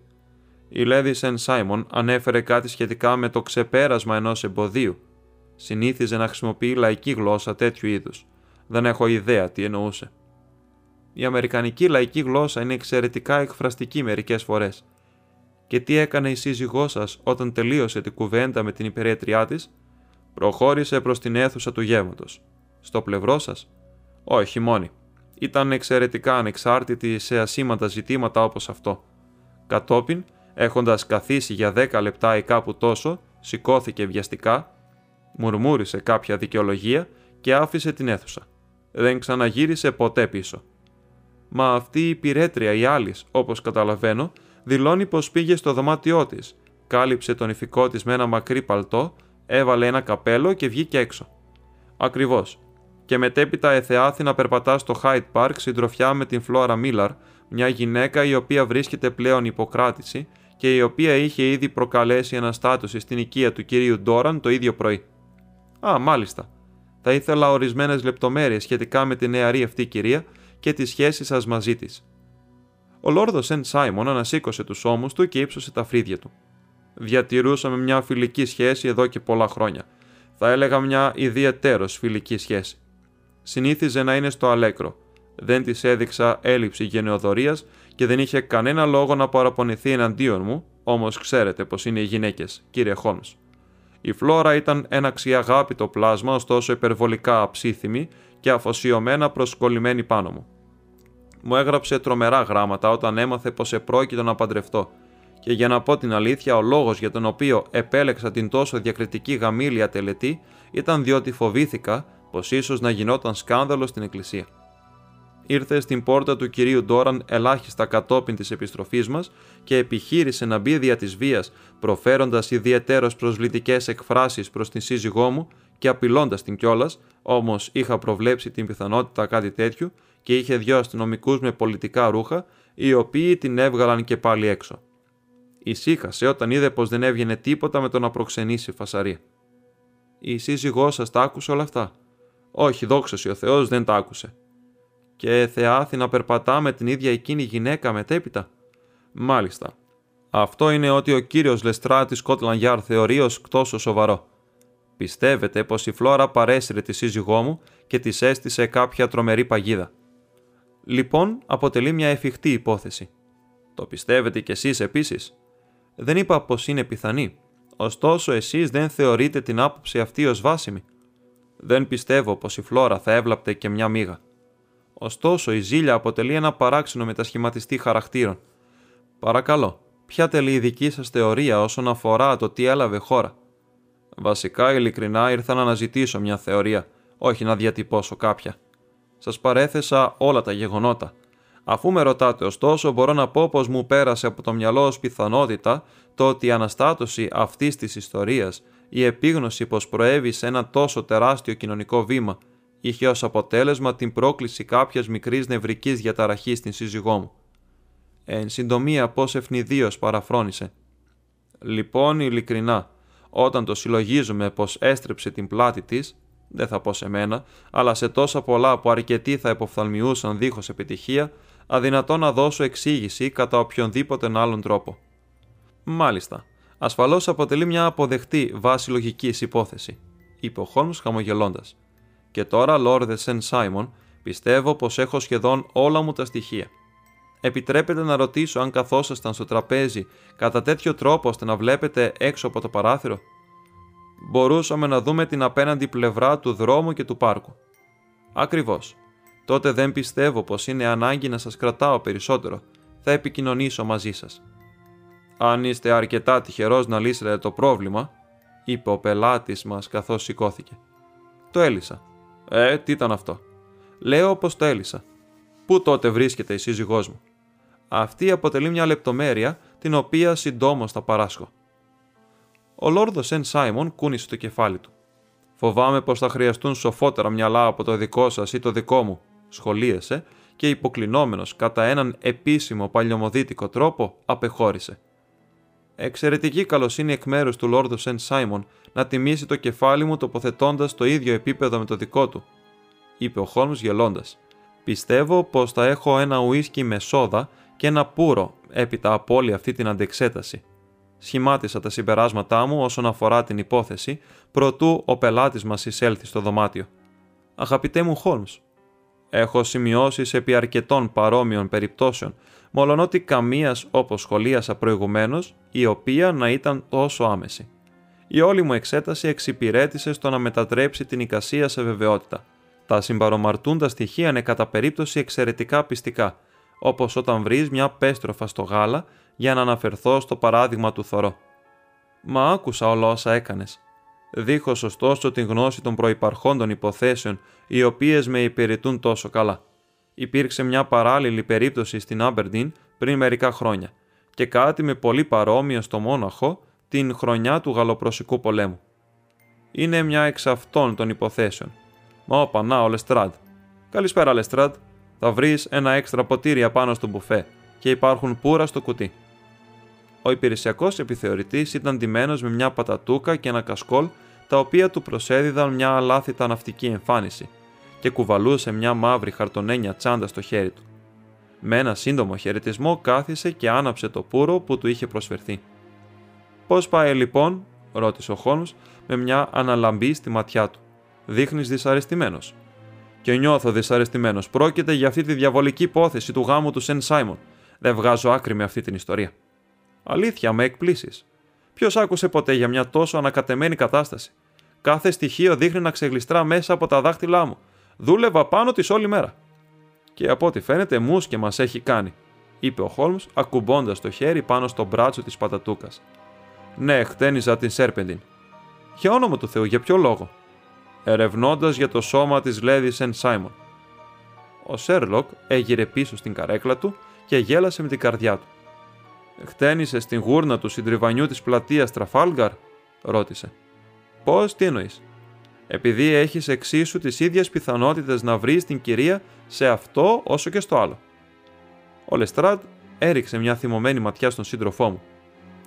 Η Λέδη Σεν Σάιμον ανέφερε κάτι σχετικά με το ξεπέρασμα ενός εμποδίου. Συνήθιζε να χρησιμοποιεί λαϊκή γλώσσα τέτοιου είδους. Δεν έχω ιδέα τι εννοούσε. Η αμερικανική λαϊκή γλώσσα είναι εξαιρετικά εκφραστική μερικές φορές και τι έκανε η σύζυγός σας όταν τελείωσε την κουβέντα με την υπηρέτριά της, προχώρησε προς την αίθουσα του γεύματος. Στο πλευρό σας, όχι μόνη. Ήταν εξαιρετικά ανεξάρτητη σε ασήμαντα ζητήματα όπως αυτό. Κατόπιν, έχοντας καθίσει για δέκα λεπτά ή κάπου τόσο, σηκώθηκε βιαστικά, μουρμούρισε κάποια δικαιολογία και άφησε την αίθουσα. Δεν ξαναγύρισε ποτέ πίσω. Μα αυτή η υπηρέτρια η άλλη, όπως καταλαβαίνω, δηλώνει πως πήγε στο δωμάτιό της, κάλυψε τον ηφικό της με ένα μακρύ παλτό, έβαλε ένα καπέλο και βγήκε έξω. Ακριβώς. Και μετέπειτα εθεάθη να περπατά στο Hyde Park συντροφιά με την Φλόρα Μίλαρ, μια γυναίκα η οποία βρίσκεται πλέον υποκράτηση και η οποία είχε ήδη προκαλέσει αναστάτωση στην οικία του κυρίου Ντόραν το ίδιο πρωί. Α, μάλιστα. Θα ήθελα ορισμένες λεπτομέρειες σχετικά με την νεαρή αυτή κυρία και τη σχέση σας μαζί της. Ο Λόρδος Σεν Σάιμον ανασήκωσε τους ώμους του και ύψωσε τα φρύδια του. Διατηρούσαμε μια φιλική σχέση εδώ και πολλά χρόνια. Θα έλεγα μια ιδιαίτερο φιλική σχέση. Συνήθιζε να είναι στο αλέκρο. Δεν της έδειξα έλλειψη γενεοδορία και δεν είχε κανένα λόγο να παραπονηθεί εναντίον μου, όμως ξέρετε πως είναι οι γυναίκες, κύριε Χόλμς. Η Φλόρα ήταν ένα ξιαγάπητο πλάσμα, ωστόσο υπερβολικά αψίθυμη και αφοσιωμένα προσκολλημένη πάνω μου. μου έγραψε τρομερά γράμματα όταν έμαθε πως επρόκειτο να παντρευτώ. Και για να πω την αλήθεια, ο λόγος για τον οποίο επέλεξα την τόσο διακριτική γαμήλια τελετή ήταν διότι φοβήθηκα πως ίσως να γινόταν σκάνδαλο στην εκκλησία. Ήρθε στην πόρτα του κυρίου Ντόραν ελάχιστα κατόπιν της επιστροφής μας και επιχείρησε να μπει δια της βίας, προφέροντας ιδιαίτερω προσβλητικές εκφράσεις προς την σύζυγό μου και απειλώντας την κιόλας, όμως είχα προβλέψει την πιθανότητα κάτι τέτοιου και είχε δυο αστυνομικούς με πολιτικά ρούχα, οι οποίοι την έβγαλαν και πάλι έξω. Ησύχασε όταν είδε πως δεν έβγαινε τίποτα με το να προξενήσει φασαρία. Η σύζυγό σας τα άκουσε όλα αυτά; Όχι, δόξα ο Θεός δεν τα άκουσε. Και θεάθη να περπατά με την ίδια εκείνη γυναίκα μετέπειτα. Μάλιστα. Αυτό είναι ότι ο κύριος Λεστρά της Σκότλαν Γιάρ θεωρεί ως τόσο σοβαρό. Πιστεύετε πως η Φλόρα παρέσυρε τη σύζυγό μου και της έστησε κάποια τρομερή παγίδα. Λοιπόν, αποτελεί μια εφικτή υπόθεση. Το πιστεύετε κι εσείς επίσης; Δεν είπα πως είναι πιθανή. Ωστόσο, εσείς δεν θεωρείτε την άποψη αυτή ως βάσιμη. Δεν πιστεύω πως η Φλόρα θα έβλαπτε και μια μίγα. Ωστόσο, η ζήλια αποτελεί ένα παράξενο μετασχηματιστή χαρακτήρων. Παρακαλώ, ποια τελεί η δική σας θεωρία όσον αφορά το τι έλαβε χώρα; Βασικά, ειλικρινά ήρθα να αναζητήσω μια θεωρία, όχι να διατυπώσω κάποια. Σας παρέθεσα όλα τα γεγονότα. Αφού με ρωτάτε ωστόσο, μπορώ να πω πως μου πέρασε από το μυαλό ως πιθανότητα το ότι η αναστάτωση αυτής της ιστορίας, η επίγνωση πως προέβη σε ένα τόσο τεράστιο κοινωνικό βήμα, είχε ως αποτέλεσμα την πρόκληση κάποιας μικρής νευρικής διαταραχής στην σύζυγό μου. Εν συντομία, πώς ευνηδίως παραφρόνησε. Λοιπόν, ειλικρινά, όταν το συλλογίζουμε πως έστρεψε την πλάτη της, δεν θα πω σε μένα, αλλά σε τόσα πολλά που αρκετοί θα υποφθαλμιούσαν δίχως επιτυχία, αδυνατό να δώσω εξήγηση κατά οποιονδήποτε άλλον τρόπο. Μάλιστα, ασφαλώς αποτελεί μια αποδεκτή βάση λογικής υπόθεση, είπε ο Χόλμς χαμογελώντας. Και τώρα, Λόρδε Σεν Σάιμον, πιστεύω πως έχω σχεδόν όλα μου τα στοιχεία. Επιτρέπετε να ρωτήσω αν καθόσασταν στο τραπέζι κατά τέτοιο τρόπο ώστε να βλέπετε έξω από το παράθυρο; Μπορούσαμε να δούμε την απέναντι πλευρά του δρόμου και του πάρκου. Ακριβώς. Τότε δεν πιστεύω πως είναι ανάγκη να σας κρατάω περισσότερο. Θα επικοινωνήσω μαζί σας. Αν είστε αρκετά τυχερός να λύσετε το πρόβλημα, είπε ο πελάτης μας καθώς σηκώθηκε. Το έλυσα. Ε, τι ήταν αυτό; Λέω πως το έλυσα. Πού τότε βρίσκεται η σύζυγός μου; Αυτή αποτελεί μια λεπτομέρεια την οποία συντόμως θα παράσχω. Ο Λόρδος Σεν Σάιμον κούνησε το κεφάλι του. Φοβάμαι πως θα χρειαστούν σοφότερα μυαλά από το δικό σας ή το δικό μου, σχολίασε και υποκλεινόμενος κατά έναν επίσημο παλιωμοδίτικο τρόπο απεχώρησε. Εξαιρετική καλοσύνη εκ μέρους του Λόρδου Σεν Σάιμον να τιμήσει το κεφάλι μου τοποθετώντας το ίδιο επίπεδο με το δικό του, είπε ο Χόλμς γελώντας. Πιστεύω πως θα έχω ένα ουίσκι με σόδα και ένα πουρο έπειτα από όλη αυτή την αντεξέταση σχημάτισα τα συμπεράσματά μου όσον αφορά την υπόθεση, προτού ο πελάτης μας εισέλθει στο δωμάτιο. Αγαπητέ μου Χόλμς, έχω σημειώσει επί αρκετών παρόμοιων περιπτώσεων, μολονότι καμίας όπως σχολίασα προηγουμένως, η οποία να ήταν τόσο άμεση. Η όλη μου εξέταση εξυπηρέτησε στο να μετατρέψει την εικασία σε βεβαιότητα. Τα συμπαρομαρτούντα στοιχεία είναι κατά περίπτωση εξαιρετικά πιστικά, όπως όταν βρεις μια πέστροφα στο γάλα για να αναφερθώ στο παράδειγμα του Θωρό. Μα άκουσα όλα όσα έκανες. Δίχως ωστόσο την γνώση των προϋπαρχόντων υποθέσεων, οι οποίες με υπηρετούν τόσο καλά. Υπήρξε μια παράλληλη περίπτωση στην Άμπερντιν πριν μερικά χρόνια και κάτι με πολύ παρόμοιο στο Μόναχο την χρονιά του Γαλλοπροσικού πολέμου. Είναι μια εξ αυτών των υποθέσεων. Μα όπα, να ο Λεστράντ. Καλησπέρα, Λεστράντ. Θα βρεις ένα έξτρα ποτήρι απάνω στο μπουφέ και υπάρχουν πουρα στο κουτί. Ο υπηρεσιακός επιθεωρητής ήταν ντυμένος με μια πατατούκα και ένα κασκόλ, τα οποία του προσέδιδαν μια αλάθητα ναυτική εμφάνιση, και κουβαλούσε μια μαύρη χαρτονένια τσάντα στο χέρι του. Με ένα σύντομο χαιρετισμό κάθισε και άναψε το πουρο που του είχε προσφερθεί. Πώς πάει λοιπόν, ρώτησε ο Χόλμ με μια αναλαμπή στη ματιά του. Δείχνεις δυσαρεστημένος. Και νιώθω δυσαρεστημένος. Πρόκειται για αυτή τη διαβολική υπόθεση του γάμου του Σεν Σάιμον. Δεν βγάζω άκρη με αυτή την ιστορία. Αλήθεια, με εκπλήσεις. Ποιος άκουσε ποτέ για μια τόσο ανακατεμένη κατάσταση; Κάθε στοιχείο δείχνει να ξεγλιστρά μέσα από τα δάχτυλά μου. Δούλευα πάνω της όλη μέρα. Και από ό,τι φαίνεται, μουσκε μας έχει κάνει, είπε ο Χόλμς, ακουμπώντας το χέρι πάνω στο μπράτσο της πατατούκας. Ναι, χτένιζα την Σέρπεντιν. Για όνομα του Θεού, για ποιο λόγο; Ερευνώντας για το σώμα της Λαίδης Σεν Σάιμον. Ο Σέρλοκ έγειρε πίσω στην καρέκλα του και γέλασε με την καρδιά του. Χτένισες στην γούρνα του συντριβανιού της πλατείας Τραφάλγκαρ, ρώτησε. Πώς, τι εννοείς; Επειδή έχεις εξίσου τις ίδιες πιθανότητες να βρεις την κυρία σε αυτό όσο και στο άλλο. Ο Λεστρέιντ έριξε μια θυμωμένη ματιά στον σύντροφό μου.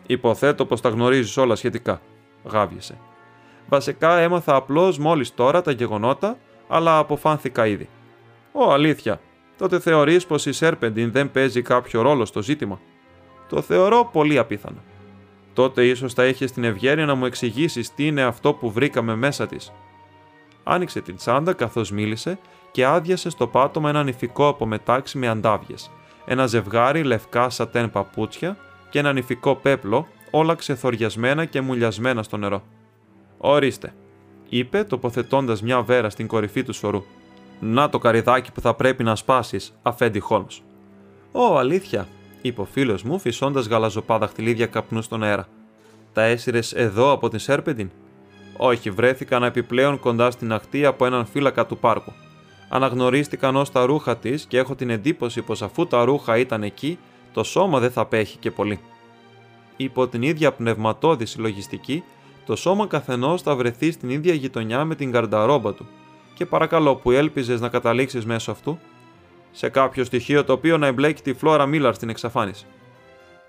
Υποθέτω πως τα γνωρίζεις όλα σχετικά, γάβιασε. Βασικά έμαθα απλώς μόλις τώρα τα γεγονότα, αλλά αποφάνθηκα ήδη. Ω, αλήθεια. Τότε θεωρείς πως η Σέρπεντιν δεν παίζει κάποιο ρόλο στο ζήτημα; Το θεωρώ πολύ απίθανο. Τότε ίσως θα είχε την ευγένεια να μου εξηγήσεις τι είναι αυτό που βρήκαμε μέσα της. Άνοιξε την τσάντα καθώς μίλησε και άδειασε στο πάτωμα ένα νηφικό από μετάξι με αντάβιες, ένα ζευγάρι λευκά σατέν παπούτσια και ένα νηφικό πέπλο, όλα ξεθοριασμένα και μουλιασμένα στο νερό. Ορίστε, είπε τοποθετώντας μια βέρα στην κορυφή του σωρού. Να το καριδάκι που θα πρέπει να σπάσεις, αφέντη Χόλμς. Ω, αλήθεια, είπε ο φίλος μου, φυσώντας γαλαζοπά δαχτυλίδια καπνού στον αέρα. Τα έσυρες εδώ από την Σέρπεντιν. Όχι, βρέθηκαν επιπλέον κοντά στην ακτή από έναν φύλακα του πάρκου. Αναγνωρίστηκαν ως τα ρούχα της και έχω την εντύπωση πως αφού τα ρούχα ήταν εκεί, το σώμα δεν θα απέχει και πολύ. Υπό την ίδια πνευματώδη συλλογιστική, το σώμα καθενός θα βρεθεί στην ίδια γειτονιά με την καρνταρόμπα του. Και παρακαλώ, που έλπιζες να καταλήξεις μέσω αυτού, σε κάποιο στοιχείο το οποίο να εμπλέκει τη Φλόρα Μίλαρ στην εξαφάνιση.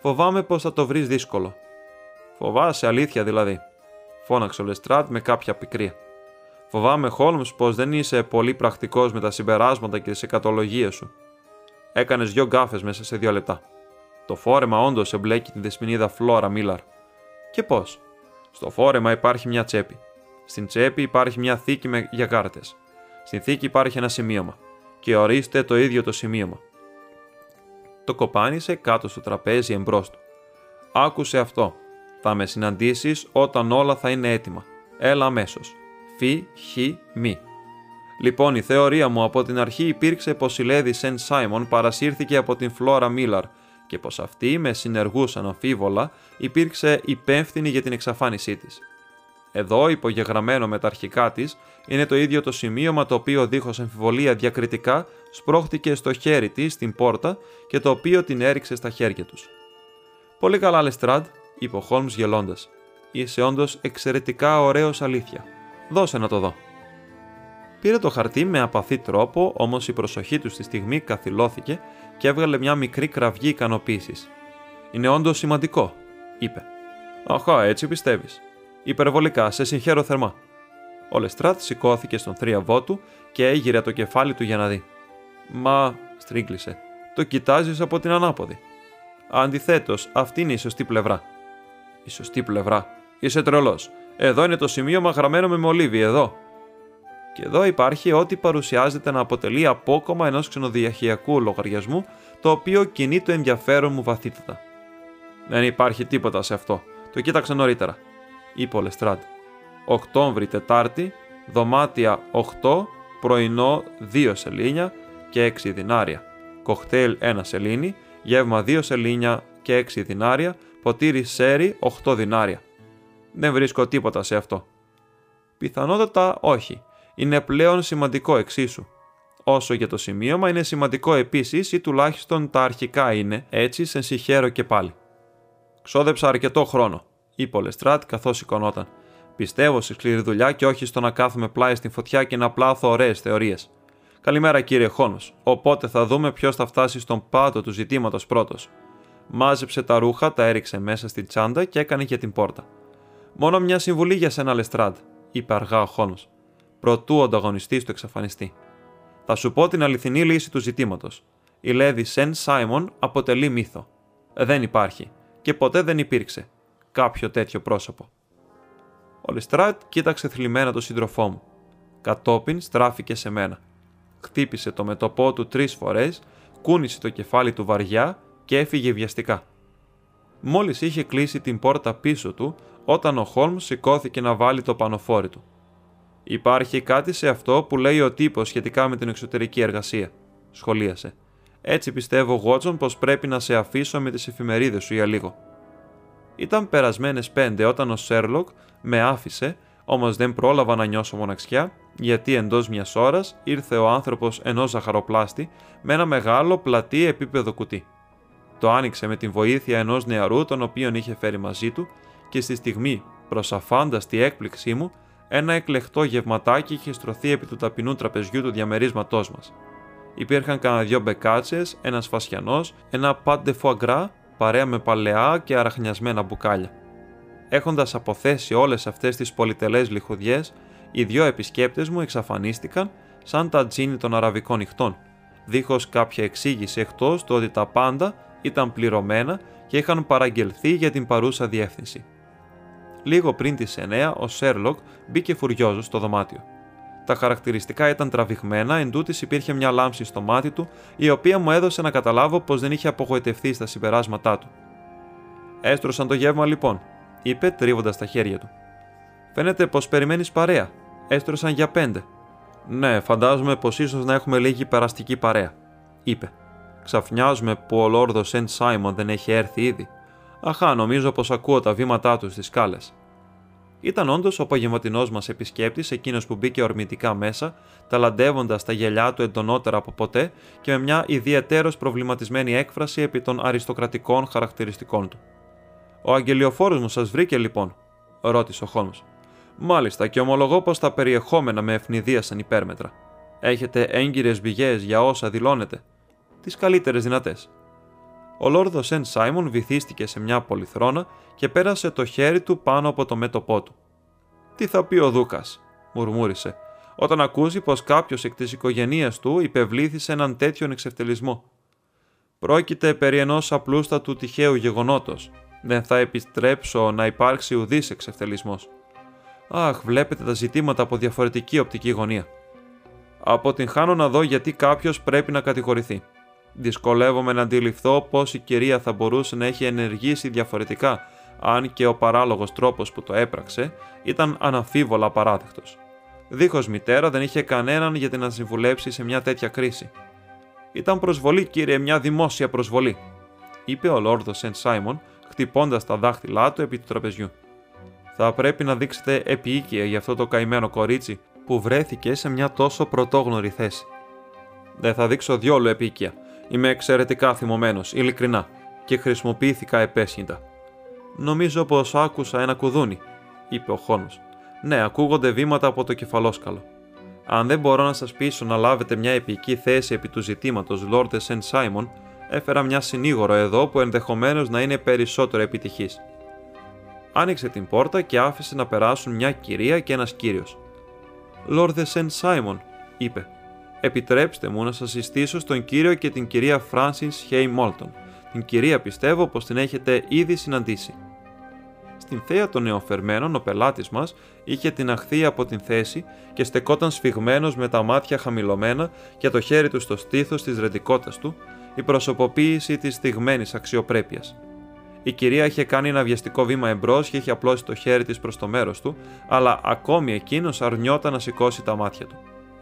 Φοβάμαι πως θα το βρεις δύσκολο. Φοβάσαι, αλήθεια δηλαδή, φώναξε ο Λεστράτ με κάποια πικρία. Φοβάμαι, Χόλμς, πως δεν είσαι πολύ πρακτικός με τα συμπεράσματα και τις εκατολογίες σου. Έκανες δυο γκάφες μέσα σε δύο λεπτά. Το φόρεμα όντως εμπλέκει την δεσμηνίδα Φλόρα Μίλαρ. Και πώς; Στο φόρεμα υπάρχει μια τσέπη. Στην τσέπη υπάρχει μια θήκη με... για κάρτε. Στην θήκη υπάρχει ένα σημείωμα. Και ορίστε το ίδιο το σημείωμα. Το κοπάνισε κάτω στο τραπέζι εμπρός του. Άκουσε αυτό. Θα με συναντήσεις όταν όλα θα είναι έτοιμα. Έλα αμέσως. Φι, χι, μη. Λοιπόν, η θεωρία μου από την αρχή υπήρξε πως η Λέδη Σεν Σάιμον παρασύρθηκε από την Φλόρα Μίλαρ και πως αυτή με συνεργούς αναμφίβολα υπήρξε υπεύθυνη για την εξαφάνισή της. Εδώ, υπογεγραμμένο με τα αρχικά της, είναι το ίδιο το σημείωμα το οποίο δίχως αμφιβολία διακριτικά σπρώχτηκε στο χέρι της στην πόρτα και το οποίο την έριξε στα χέρια τους. Πολύ καλά, Λεστράντ, είπε ο Χόλμς γελώντας. Είσαι όντως εξαιρετικά ωραίος αλήθεια. Δώσε να το δω. Πήρε το χαρτί με απαθή τρόπο, όμως η προσοχή του στη στιγμή καθυλώθηκε και έβγαλε μια μικρή κραυγή ικανοποίησης. Είναι όντως σημαντικό, είπε. Αχά, έτσι πιστεύεις. Υπερβολικά, σε συγχαίρω θερμά. Ο Λεστράτ σηκώθηκε στον θρίαβό του και έγειρε το κεφάλι του για να δει. Μα, στρίγκλισε, το κοιτάζεις από την ανάποδη. Αντιθέτως, αυτή είναι η σωστή πλευρά. Η σωστή πλευρά. Είσαι τρελός. Εδώ είναι το σημείωμα γραμμένο με μολύβι, εδώ. Και εδώ υπάρχει ό,τι παρουσιάζεται να αποτελεί απόκομα ενός ξενοδιαχειακού λογαριασμού, το οποίο κινεί το ενδιαφέρον μου βαθύτατα. Δεν υπάρχει τίποτα σε αυτό. Το κοίταξε νωρίτερα, είπε ο Λεστράντ. Οκτώβρη Τετάρτη, δωμάτια 8, πρωινό 2 σελίνια και 6 δινάρια. Κοκτέιλ 1 σελίνι, γεύμα 2 σελίνια και 6 δινάρια, ποτήρι σέρι 8 δινάρια. Δεν βρίσκω τίποτα σε αυτό. Πιθανότατα όχι. Είναι πλέον σημαντικό εξίσου. Όσο για το σημείωμα είναι σημαντικό επίσης ή τουλάχιστον τα αρχικά είναι, έτσι σε συγχαίρω και πάλι. Ξόδεψα αρκετό χρόνο, είπε ο Λεστράτ καθώς σηκωνόταν. Πιστεύω στη σκληρή δουλειά και όχι στο να κάθομαι πλάι στην φωτιά και να πλάθω ωραίες θεωρίες. Καλημέρα κύριε Χόνο. Οπότε θα δούμε ποιος θα φτάσει στον πάτο του ζητήματος πρώτος. Μάζεψε τα ρούχα, τα έριξε μέσα στην τσάντα και έκανε για την πόρτα. Μόνο μια συμβουλή για σένα, Λεστράντ, είπε αργά ο Χόνος. Προτού ο ανταγωνιστής του εξαφανιστεί. Θα σου πω την αληθινή λύση του ζητήματος. Η Λέδη Σεν Σάιμον αποτελεί μύθο. Δεν υπάρχει και ποτέ δεν υπήρξε κάποιο τέτοιο πρόσωπο. Ο Λεστράτ κοίταξε θλιμμένα τον σύντροφό μου. Κατόπιν στράφηκε σε μένα. Χτύπησε το μετωπό του τρεις φορές, κούνησε το κεφάλι του βαριά και έφυγε βιαστικά. Μόλις είχε κλείσει την πόρτα πίσω του, όταν ο Χόλμς σηκώθηκε να βάλει το πανοφόρι του. Υπάρχει κάτι σε αυτό που λέει ο τύπος σχετικά με την εξωτερική εργασία. σχολίασε. Έτσι πιστεύω, Γότσον, πως πρέπει να σε αφήσω με τις εφημερίδες σου για λίγο. Ήταν περασμένες πέντε όταν ο Σέρλοκ με άφησε, όμως δεν πρόλαβα να νιώσω μοναξιά, γιατί εντός μιας ώρας ήρθε ο άνθρωπος ενός ζαχαροπλάστη με ένα μεγάλο πλατή επίπεδο κουτί. Το άνοιξε με την βοήθεια ενός νεαρού, τον οποίον είχε φέρει μαζί του, και στη στιγμή, προς αφάνταστη έκπληξή μου, ένα εκλεκτό γευματάκι είχε στρωθεί επί του ταπεινού τραπεζιού του διαμερίσματός μας. Υπήρχαν κανένα δυο μπεκάτσες, ένας φασιανός, ένα πάντε φουαγκρά, παρέα με παλαιά και αραχνιασμένα μπουκάλια. Έχοντας αποθέσει όλες αυτές τις πολυτελές λιχουδιές, οι δυο επισκέπτες μου εξαφανίστηκαν σαν τα τζίνι των αραβικών νυχτών, δίχως κάποια εξήγηση εκτός του ότι τα πάντα ήταν πληρωμένα και είχαν παραγγελθεί για την παρούσα διεύθυνση. Λίγο πριν τις 9, ο Σέρλοκ μπήκε φουριόζος στο δωμάτιο. Τα χαρακτηριστικά ήταν τραβηγμένα, εν υπήρχε μια λάμψη στο μάτι του, η οποία μου έδωσε να καταλάβω πως δεν είχε απογοητευτεί στα συμπεράσματά του. Έστρωσαν το γεύμα λοιπόν, είπε τρίβοντας τα χέρια του. Φαίνεται πως περιμένεις παρέα. Έστρωσαν για πέντε. Ναι, φαντάζομαι πως ίσως να έχουμε λίγη περαστική παρέα, είπε. Ξαφνιάζουμε που ο Λόρδο Σεντ Σάιμον δεν έχει έρθει ήδη. Αχά, νομίζω πως ακούω τα βήματά του στις σκάλες. Ήταν όντως ο απογευματινός μας επισκέπτης, εκείνος που μπήκε ορμητικά μέσα, ταλαντεύοντας τα γελιά του εντονότερα από ποτέ και με μια ιδιαίτερος προβληματισμένη έκφραση επί των αριστοκρατικών χαρακτηριστικών του. Ο αγγελιοφόρος μου σας βρήκε λοιπόν, ρώτησε ο Χόλμ. Μάλιστα, και ομολογώ πως τα περιεχόμενα με ευνηδίασαν υπέρμετρα. Έχετε έγκυρες πηγές για όσα δηλώνετε. Τις καλύτερες δυνατές. Ο Λόρδο Σεντ Σάιμον βυθίστηκε σε μια πολυθρόνα και πέρασε το χέρι του πάνω από το μέτωπό του. Τι θα πει ο Δούκας, μουρμούρισε, όταν ακούσει πως κάποιος εκ της οικογένεια του υπευλήθη έναν τέτοιον εξευτελισμό. Πρόκειται περί ενός απλούστατου τυχαίου γεγονότος. Δεν θα επιστρέψω να υπάρξει ουδής εξευτελισμός. Αχ, βλέπετε τα ζητήματα από διαφορετική οπτική γωνία. Αποτυγχάνω να δω γιατί κάποιος πρέπει να κατηγορηθεί. Δυσκολεύομαι να αντιληφθώ πώς η κυρία θα μπορούσε να έχει ενεργήσει διαφορετικά, αν και ο παράλογος τρόπος που το έπραξε ήταν αναφίβολα παράδεκτο. Δίχως μητέρα δεν είχε κανέναν για να συμβουλέψει σε μια τέτοια κρίση. Ήταν προσβολή, κύριε, μια δημόσια προσβολή, είπε ο Λόρδος Σεντ Σάιμον, χτυπώντας τα δάχτυλά του επί του τραπεζιού. Θα πρέπει να δείξετε επίοικια για αυτό το καημένο κορίτσι που βρέθηκε σε μια τόσο πρωτόγνωρη θέση. Δεν θα δείξω διόλου επίοικια, Είμαι εξαιρετικά θυμωμένος, ειλικρινά, και χρησιμοποιήθηκα επέσχυντα. Νομίζω πως άκουσα ένα κουδούνι, είπε ο Χόνο. Ναι, ακούγονται βήματα από το κεφαλόσκαλο. Αν δεν μπορώ να σας πείσω να λάβετε μια επική θέση επί του ζητήματος Λόρδε Σεντ Σάιμον, έφερα μια συνήγορο εδώ που ενδεχομένως να είναι περισσότερο επιτυχής. Άνοιξε την πόρτα και άφησε να περάσουν μια κυρία και ένας κύριος. Λόρδε Σεντ Σάιμον, είπε, Επιτρέψτε μου να σας συστήσω στον κύριο και την κυρία Francis Hay Μόλτον. Την κυρία πιστεύω πως την έχετε ήδη συναντήσει. Στην θέα των νεοφερμένων ο πελάτης μας είχε την αχθεί από την θέση και στεκόταν σφιγμένος με τα μάτια χαμηλωμένα και το χέρι του στο στήθος της ρεντικότητας του, η προσωποποίηση της στιγμένης αξιοπρέπειας. Η κυρία είχε κάνει ένα βιαστικό βήμα εμπρός και είχε απλώσει το χέρι της προς το μέρος του, αλλά ακόμη εκείνος αρνιόταν να σηκώσει τα μάτια του.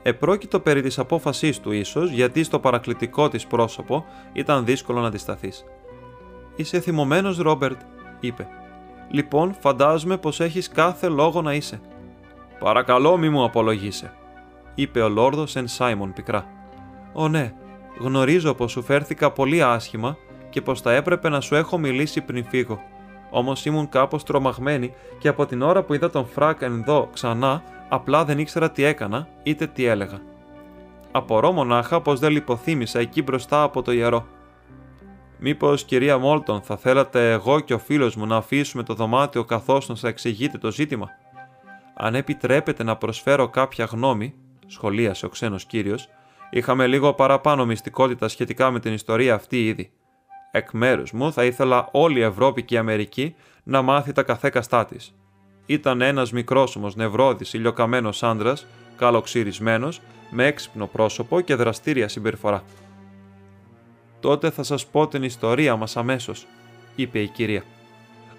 Επρόκειτο περί της απόφασής του ίσως, γιατί στο παρακλητικό της πρόσωπο ήταν δύσκολο να αντισταθείς. «Είσαι θυμωμένος, Ρόμπερτ», είπε. «Λοιπόν, φαντάζομαι πως έχεις κάθε λόγο να είσαι». «Παρακαλώ μη μου απολογείσαι», είπε ο Λόρδος Εν Σάιμον πικρά. «Ω ναι, γνωρίζω πως σου φέρθηκα πολύ άσχημα και πως θα έπρεπε να σου έχω μιλήσει πριν φύγω. Όμως ήμουν κάπως τρομαγμένη και από την ώρα που είδα τον Φρακ εδώ ξανά απλά δεν ήξερα τι έκανα είτε τι έλεγα. Απορώ μονάχα πως δεν λιποθύμησα εκεί μπροστά από το ιερό. Μήπως, κυρία Μόλτον, θα θέλατε εγώ και ο φίλος μου να αφήσουμε το δωμάτιο καθώς να σας εξηγείτε το ζήτημα; Αν επιτρέπετε να προσφέρω κάποια γνώμη, σχολίασε ο ξένος κύριος, είχαμε λίγο παραπάνω μυστικότητα σχετικά με την ιστορία αυτή ήδη. Εκ μέρους μου θα ήθελα όλη η Ευρώπη και η Αμερική να μάθει τα καθέκαστά της, ήταν ένας μικρόσωμος νευρώδης ηλιοκαμένος άντρας, καλοξυρισμένος, με έξυπνο πρόσωπο και δραστήρια συμπεριφορά. Τότε θα σας πω την ιστορία μας αμέσως, είπε η κυρία.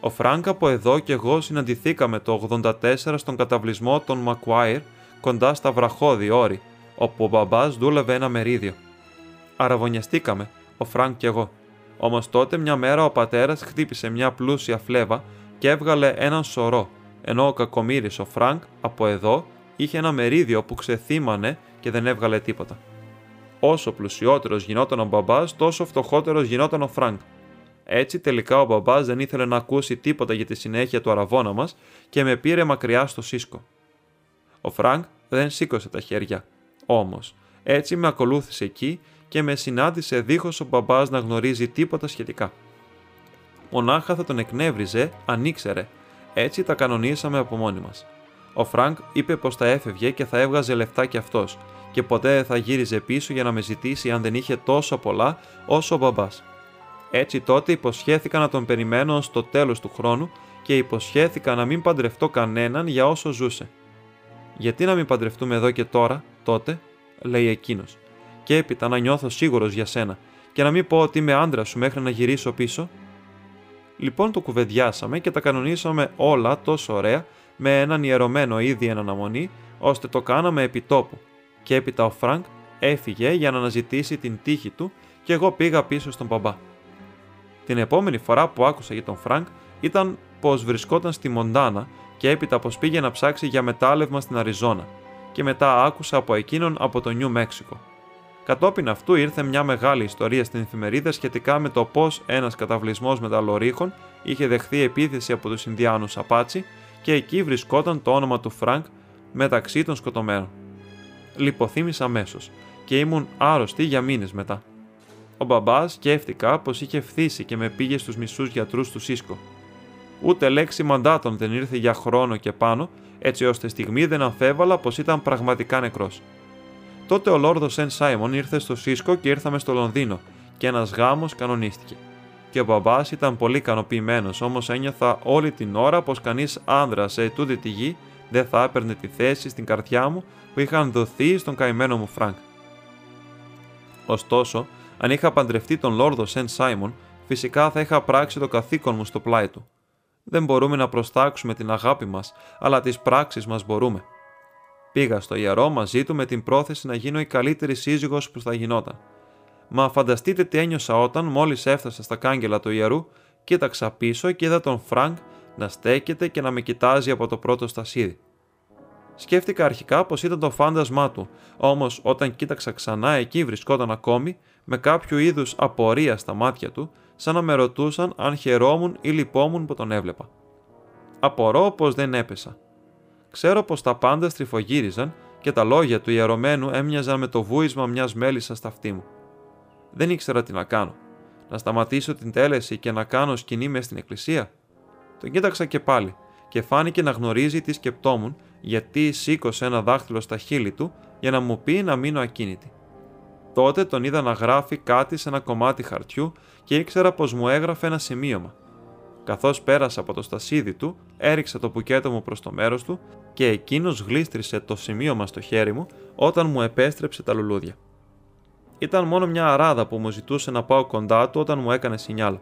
Ο Φρανκ από εδώ και εγώ συναντηθήκαμε το 84 στον καταυλισμό των Μακουάιρ κοντά στα βραχώδη όρη, όπου ο μπαμπάς δούλευε ένα μερίδιο. Αρραβωνιαστήκαμε, ο Φρανκ και εγώ. Όμως τότε μια μέρα ο πατέρας χτύπησε μια πλούσια φλέβα και έβγαλε έναν σωρό, ενώ ο κακομοίρης ο Φρανκ από εδώ είχε ένα μερίδιο που ξεθύμανε και δεν έβγαλε τίποτα. Όσο πλουσιότερος γινόταν ο μπαμπάς, τόσο φτωχότερος γινόταν ο Φρανκ. Έτσι τελικά ο μπαμπάς δεν ήθελε να ακούσει τίποτα για τη συνέχεια του αρραβώνα μας και με πήρε μακριά στο Φρίσκο. Ο Φρανκ δεν σήκωσε τα χέρια. Όμως, έτσι με ακολούθησε εκεί και με συνάντησε δίχως ο μπαμπάς να γνωρίζει τίποτα σχετικά. Μονάχα θα τον εκνεύριζε αν ήξερε. Έτσι τα κανονίσαμε από μόνοι μας. Ο Φρανκ είπε πως θα έφευγε και θα έβγαζε λεφτά κι αυτός, και ποτέ δεν θα γύριζε πίσω για να με ζητήσει αν δεν είχε τόσο πολλά όσο ο μπαμπάς. Έτσι τότε υποσχέθηκα να τον περιμένω στο τέλος του χρόνου και υποσχέθηκα να μην παντρευτώ κανέναν για όσο ζούσε. Γιατί να μην παντρευτούμε εδώ και τώρα, τότε, λέει εκείνος, και έπειτα να νιώθω σίγουρος για σένα, και να μην πω ότι είμαι άντρας σου μέχρι να γυρίσω πίσω. Λοιπόν το κουβεντιάσαμε και τα κανονίσαμε όλα τόσο ωραία με έναν ιερωμένο ήδη εν αναμονή, ώστε το κάναμε επί τόπου. Και έπειτα ο Φρανκ έφυγε για να αναζητήσει την τύχη του και εγώ πήγα πίσω στον μπαμπά. Την επόμενη φορά που άκουσα για τον Φρανκ ήταν πως βρισκόταν στη Μοντάνα και έπειτα πως πήγε να ψάξει για μετάλλευμα στην Αριζόνα, και μετά άκουσα για εκείνον από το Νιου Μέξικο. Κατόπιν αυτού ήρθε μια μεγάλη ιστορία στην εφημερίδα σχετικά με το πώς ένας καταυλισμός μεταλλωρύχων είχε δεχθεί επίθεση από τους Ινδιάνους Απάτσι και εκεί βρισκόταν το όνομα του Φρανκ μεταξύ των σκοτωμένων. Λυποθύμησα αμέσως και ήμουν άρρωστη για μήνες μετά. Ο μπαμπάς σκέφτηκα πως είχε φθήσει και με πήγε στους μισούς γιατρούς του Σίσκο. Ούτε λέξη μαντάτων δεν ήρθε για χρόνο και πάνω, έτσι ώστε στιγμή δεν αμφέβαλα πως ήταν πραγματικά νεκρός. Τότε ο Λόρδος Σεν Σάιμον ήρθε στο Σίσκο και ήρθαμε στο Λονδίνο, και ένας γάμος κανονίστηκε. Και ο μπαμπάς ήταν πολύ ικανοποιημένος, όμως ένιωθα όλη την ώρα πως κανείς άνδρας σε τούτη τη γη δεν θα έπαιρνε τη θέση στην καρδιά μου που είχε δοθεί στον καημένο μου Φρανκ. Ωστόσο, αν είχα παντρευτεί τον Λόρδο Σεν Σάιμον, φυσικά θα είχα πράξει το καθήκον μου στο πλάι του. Δεν μπορούμε να προστάξουμε την αγάπη μας, αλλά τις πράξεις μας μπορούμε. Πήγα στο ιερό μαζί του με την πρόθεση να γίνω η καλύτερη σύζυγος που θα γινόταν. Μα φανταστείτε τι ένιωσα όταν, μόλις έφτασα στα κάγκελα του ιερού, κοίταξα πίσω και είδα τον Φρανκ να στέκεται και να με κοιτάζει από το πρώτο στασίδι. Σκέφτηκα αρχικά πως ήταν το φάντασμά του, όμως όταν κοίταξα ξανά εκεί βρισκόταν ακόμη με κάποιου είδους απορία στα μάτια του, σαν να με ρωτούσαν αν χαιρόμουν ή λυπόμουν που τον έβλεπα. Απορώ πως δεν έπεσα. Ξέρω πως τα πάντα στριφογύριζαν και τα λόγια του ιερωμένου έμοιαζαν με το βούισμα μιας μέλισσας στα αυτιά μου. Δεν ήξερα τι να κάνω. Να σταματήσω την τέλεση και να κάνω σκηνή μες στην εκκλησία; Τον κοίταξα και πάλι και φάνηκε να γνωρίζει τι σκεπτόμουν γιατί σήκωσε ένα δάχτυλο στα χείλη του για να μου πει να μείνω ακίνητη. Τότε τον είδα να γράφει κάτι σε ένα κομμάτι χαρτιού και ήξερα πως μου έγραφε ένα σημείωμα. Καθώς πέρασα από το στασίδι του, έριξα το πουκέτο μου προς το μέρος του και εκείνος γλίστρισε το σημείωμα στο χέρι μου όταν μου επέστρεψε τα λουλούδια. Ήταν μόνο μια αράδα που μου ζητούσε να πάω κοντά του όταν μου έκανε σινιάλ.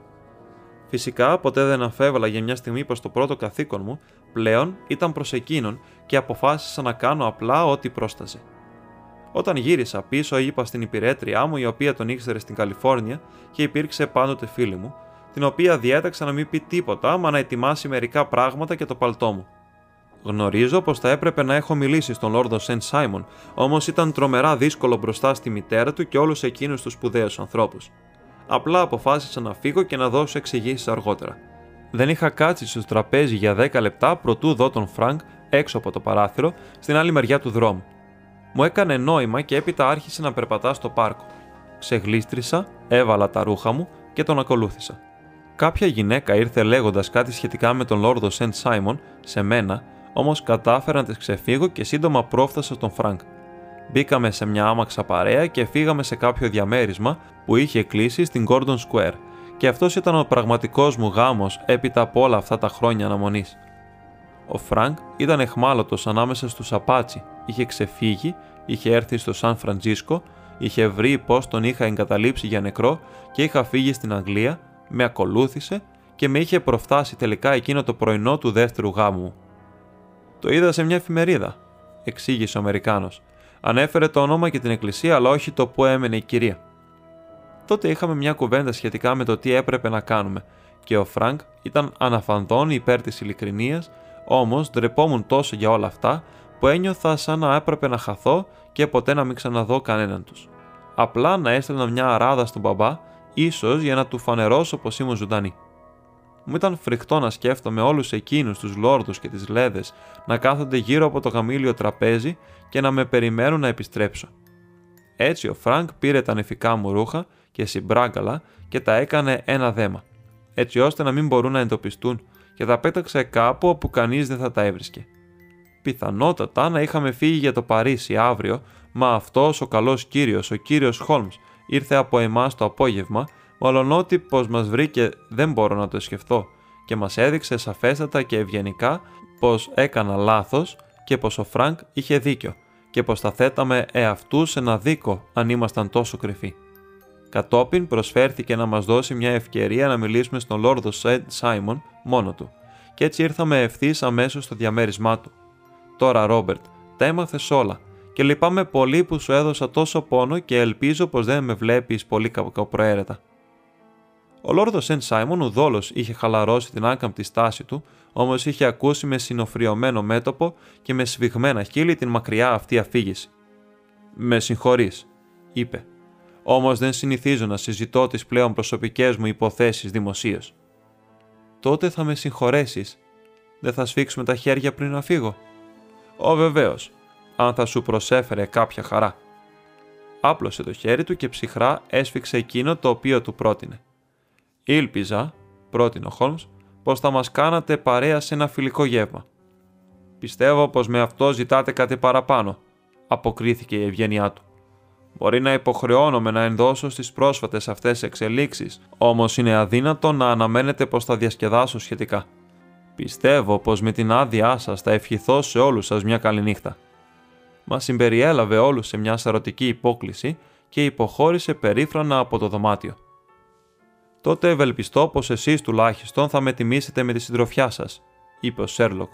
Φυσικά ποτέ δεν αφέβαλα για μια στιγμή πως το πρώτο καθήκον μου πλέον ήταν προς εκείνον και αποφάσισα να κάνω απλά ό,τι πρόσταζε. Όταν γύρισα πίσω, είπα στην υπηρέτριά μου, η οποία τον ήξερε στην Καλιφόρνια και υπήρξε πάντοτε φίλη μου, την οποία διέταξα να μην πει τίποτα, μα να ετοιμάσει μερικά πράγματα και το παλτό μου. Γνωρίζω πως θα έπρεπε να έχω μιλήσει στον Λόρδο Σεν Σάιμον, όμως ήταν τρομερά δύσκολο μπροστά στη μητέρα του και όλους εκείνους τους σπουδαίους ανθρώπους. Απλά αποφάσισα να φύγω και να δώσω εξηγήσεις αργότερα. Δεν είχα κάτσει στο τραπέζι για 10 λεπτά προτού δω τον Φρανκ έξω από το παράθυρο στην άλλη μεριά του δρόμου. Μου έκανε νόημα και έπειτα άρχισε να περπατά στο πάρκο. Ξεγλίστρισα, έβαλα τα ρούχα μου και τον ακολούθησα. Κάποια γυναίκα ήρθε λέγοντας κάτι σχετικά με τον Λόρδο Σεντ Σάιμον σε μένα, όμως κατάφερα να της ξεφύγω και σύντομα πρόφτασα στον Φρανκ. Μπήκαμε σε μια άμαξα παρέα και φύγαμε σε κάποιο διαμέρισμα που είχε κλείσει στην Gordon Square, και αυτός ήταν ο πραγματικός μου γάμος έπειτα από όλα αυτά τα χρόνια αναμονής. Ο Φρανκ ήταν αιχμάλωτος ανάμεσα στους Απάτσι, είχε ξεφύγει, είχε έρθει στο Σαν Φραντζίσκο, είχε βρει πως τον είχα εγκαταλείψει για νεκρό και είχα φύγει στην Αγγλία, με ακολούθησε και με είχε προφτάσει τελικά εκείνο το πρωινό του δεύτερου γάμου Το είδα σε μια εφημερίδα, εξήγησε ο Αμερικάνος. Ανέφερε το όνομα και την εκκλησία, αλλά όχι το που έμενε η κυρία. Τότε είχαμε μια κουβέντα σχετικά με το τι έπρεπε να κάνουμε και ο Φρανκ ήταν αναφανδόν υπέρ της ειλικρίνειας, όμως ντρεπόμουν τόσο για όλα αυτά που ένιωθα σαν να έπρεπε να χαθώ και ποτέ να μην ξαναδώ κανέναν τους. Απλά να έστελνα μια αράδα στον μπαμπά, ίσως για να του φανερώσω πως ήμουν ζωντανή. Μου ήταν φρικτό να σκέφτομαι όλους εκείνους τους λόρδους και τις λαίδες να κάθονται γύρω από το γαμήλιο τραπέζι και να με περιμένουν να επιστρέψω. Έτσι ο Φρανκ πήρε τα νυφικά μου ρούχα και συμπράγκαλα και τα έκανε ένα δέμα, έτσι ώστε να μην μπορούν να εντοπιστούν και τα πέταξε κάπου όπου κανείς δεν θα τα έβρισκε. Πιθανότατα να είχαμε φύγει για το Παρίσι αύριο, μα αυτός ο καλός κύριος, ο κύριος Χολμς, ήρθε από εμάς το απόγευμα, μολονότι πώς μας βρήκε δεν μπορώ να το σκεφτώ και μας έδειξε σαφέστατα και ευγενικά πως έκανα λάθος και πως ο Φρανκ είχε δίκιο και πως θα θέταμε εαυτούς σε άδικο αν ήμασταν τόσο κρυφοί. Κατόπιν προσφέρθηκε να μας δώσει μια ευκαιρία να μιλήσουμε στον Λόρδο Σεντ Σάιμον μόνο του και έτσι ήρθαμε ευθύς αμέσως στο διαμέρισμά του. Τώρα Ρόμπερτ, τα έμαθε όλα και λυπάμαι πολύ που σου έδωσα τόσο πόνο και ελπίζω πως δεν με βλέπεις πολύ κακοπροαίρετα. Ο Λόρδος Σεντ Σάιμον ουδόλω είχε χαλαρώσει την άκαμπτη στάση του, όμως είχε ακούσει με συνοφριωμένο μέτωπο και με σφιγμένα χείλη την μακριά αυτή αφήγηση. Με συγχωρείς, είπε Όμως δεν συνηθίζω να συζητώ τις πλέον προσωπικές μου υποθέσεις δημοσίως. Τότε θα με συγχωρέσεις. Δεν θα σφίξουμε τα χέρια πριν να φύγω. Ω βεβαίως, αν θα σου προσέφερε κάποια χαρά. Άπλωσε το χέρι του και ψυχρά έσφιξε εκείνο το οποίο του πρότεινε. Ήλπιζα, πρότεινε ο Χόλμς, πως θα μας κάνατε παρέα σε ένα φιλικό γεύμα. Πιστεύω πως με αυτό ζητάτε κάτι παραπάνω, αποκρίθηκε η ευγένειά του. Μπορεί να υποχρεώνομαι να ενδώσω στις πρόσφατες αυτές εξελίξεις, όμως είναι αδύνατο να αναμένετε πως θα διασκεδάσω σχετικά. Πιστεύω πως με την άδειά σας θα ευχηθώ σε όλους σας μια καλή νύχτα. Μα συμπεριέλαβε όλους σε μια σαρωτική υπόκληση και υποχώρησε περίφρανα από το δωμάτιο. Τότε ευελπιστώ πως εσείς τουλάχιστον θα με τιμήσετε με τη συντροφιά σας, είπε ο Σέρλοκ,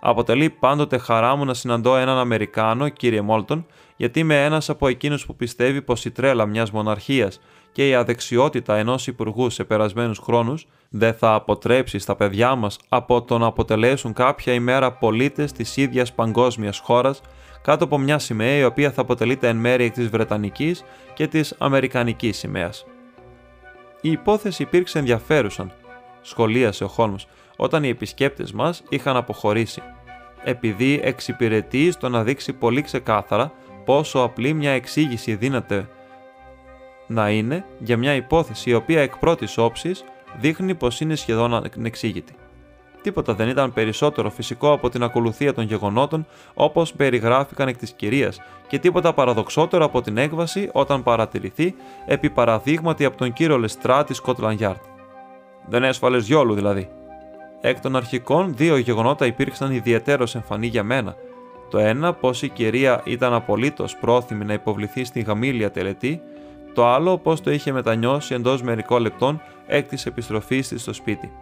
Αποτελεί πάντοτε χαρά μου να συναντώ έναν Αμερικάνο, κύριε Μόλτον, γιατί είμαι ένας από εκείνους που πιστεύει πως η τρέλα μιας μοναρχίας και η αδεξιότητα ενός υπουργού σε περασμένους χρόνους δεν θα αποτρέψει στα παιδιά μας από το να αποτελέσουν κάποια ημέρα πολίτες της ίδιας παγκόσμιας χώρας κάτω από μια σημαία η οποία θα αποτελείται εν μέρει εκ της Βρετανικής και της Αμερικανικής σημαίας. Η υπόθεση υπήρξε ενδιαφέρουσα, σχολίασε ο Χόλμς, όταν οι επισκέπτες μας είχαν αποχωρήσει, επειδή εξυπηρετεί στο να δείξει πολύ ξεκάθαρα πόσο απλή μια εξήγηση δύναται να είναι για μια υπόθεση η οποία εκ πρώτης όψης δείχνει πως είναι σχεδόν ανεξήγητη. Τίποτα δεν ήταν περισσότερο φυσικό από την ακολουθία των γεγονότων όπως περιγράφηκαν εκ της κυρίας και τίποτα παραδοξότερο από την έκβαση όταν παρατηρηθεί επί παραδείγματι από τον κύριο Λεστρά της Scotland Yard. Δεν έσφαλες γιόλου δηλαδή, Εκ των αρχικών, δύο γεγονότα υπήρξαν ιδιαίτερω εμφανή για μένα. Το ένα, πω η κυρία ήταν απολύτως πρόθυμη να υποβληθεί στην γαμήλια τελετή, το άλλο, πω το είχε μετανιώσει εντός μερικών λεπτών εκ της επιστροφής της στο σπίτι.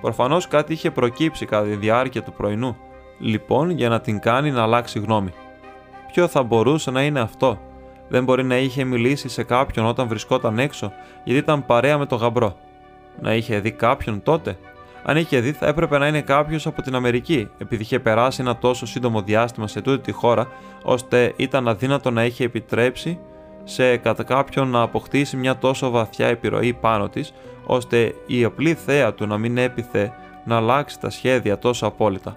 Προφανώς κάτι είχε προκύψει κατά τη διάρκεια του πρωινού, λοιπόν για να την κάνει να αλλάξει γνώμη. Ποιο θα μπορούσε να είναι αυτό, δεν μπορεί να είχε μιλήσει σε κάποιον όταν βρισκόταν έξω, γιατί ήταν παρέα με τον γαμπρό. Να είχε δει κάποιον τότε, αν είχε δει, θα έπρεπε να είναι κάποιος από την Αμερική, επειδή είχε περάσει ένα τόσο σύντομο διάστημα σε τούτη τη χώρα, ώστε ήταν αδύνατο να είχε επιτρέψει σε κατά κάποιον να αποκτήσει μια τόσο βαθιά επιρροή πάνω της, ώστε η απλή θέα του να μην έπιθε να αλλάξει τα σχέδια τόσο απόλυτα.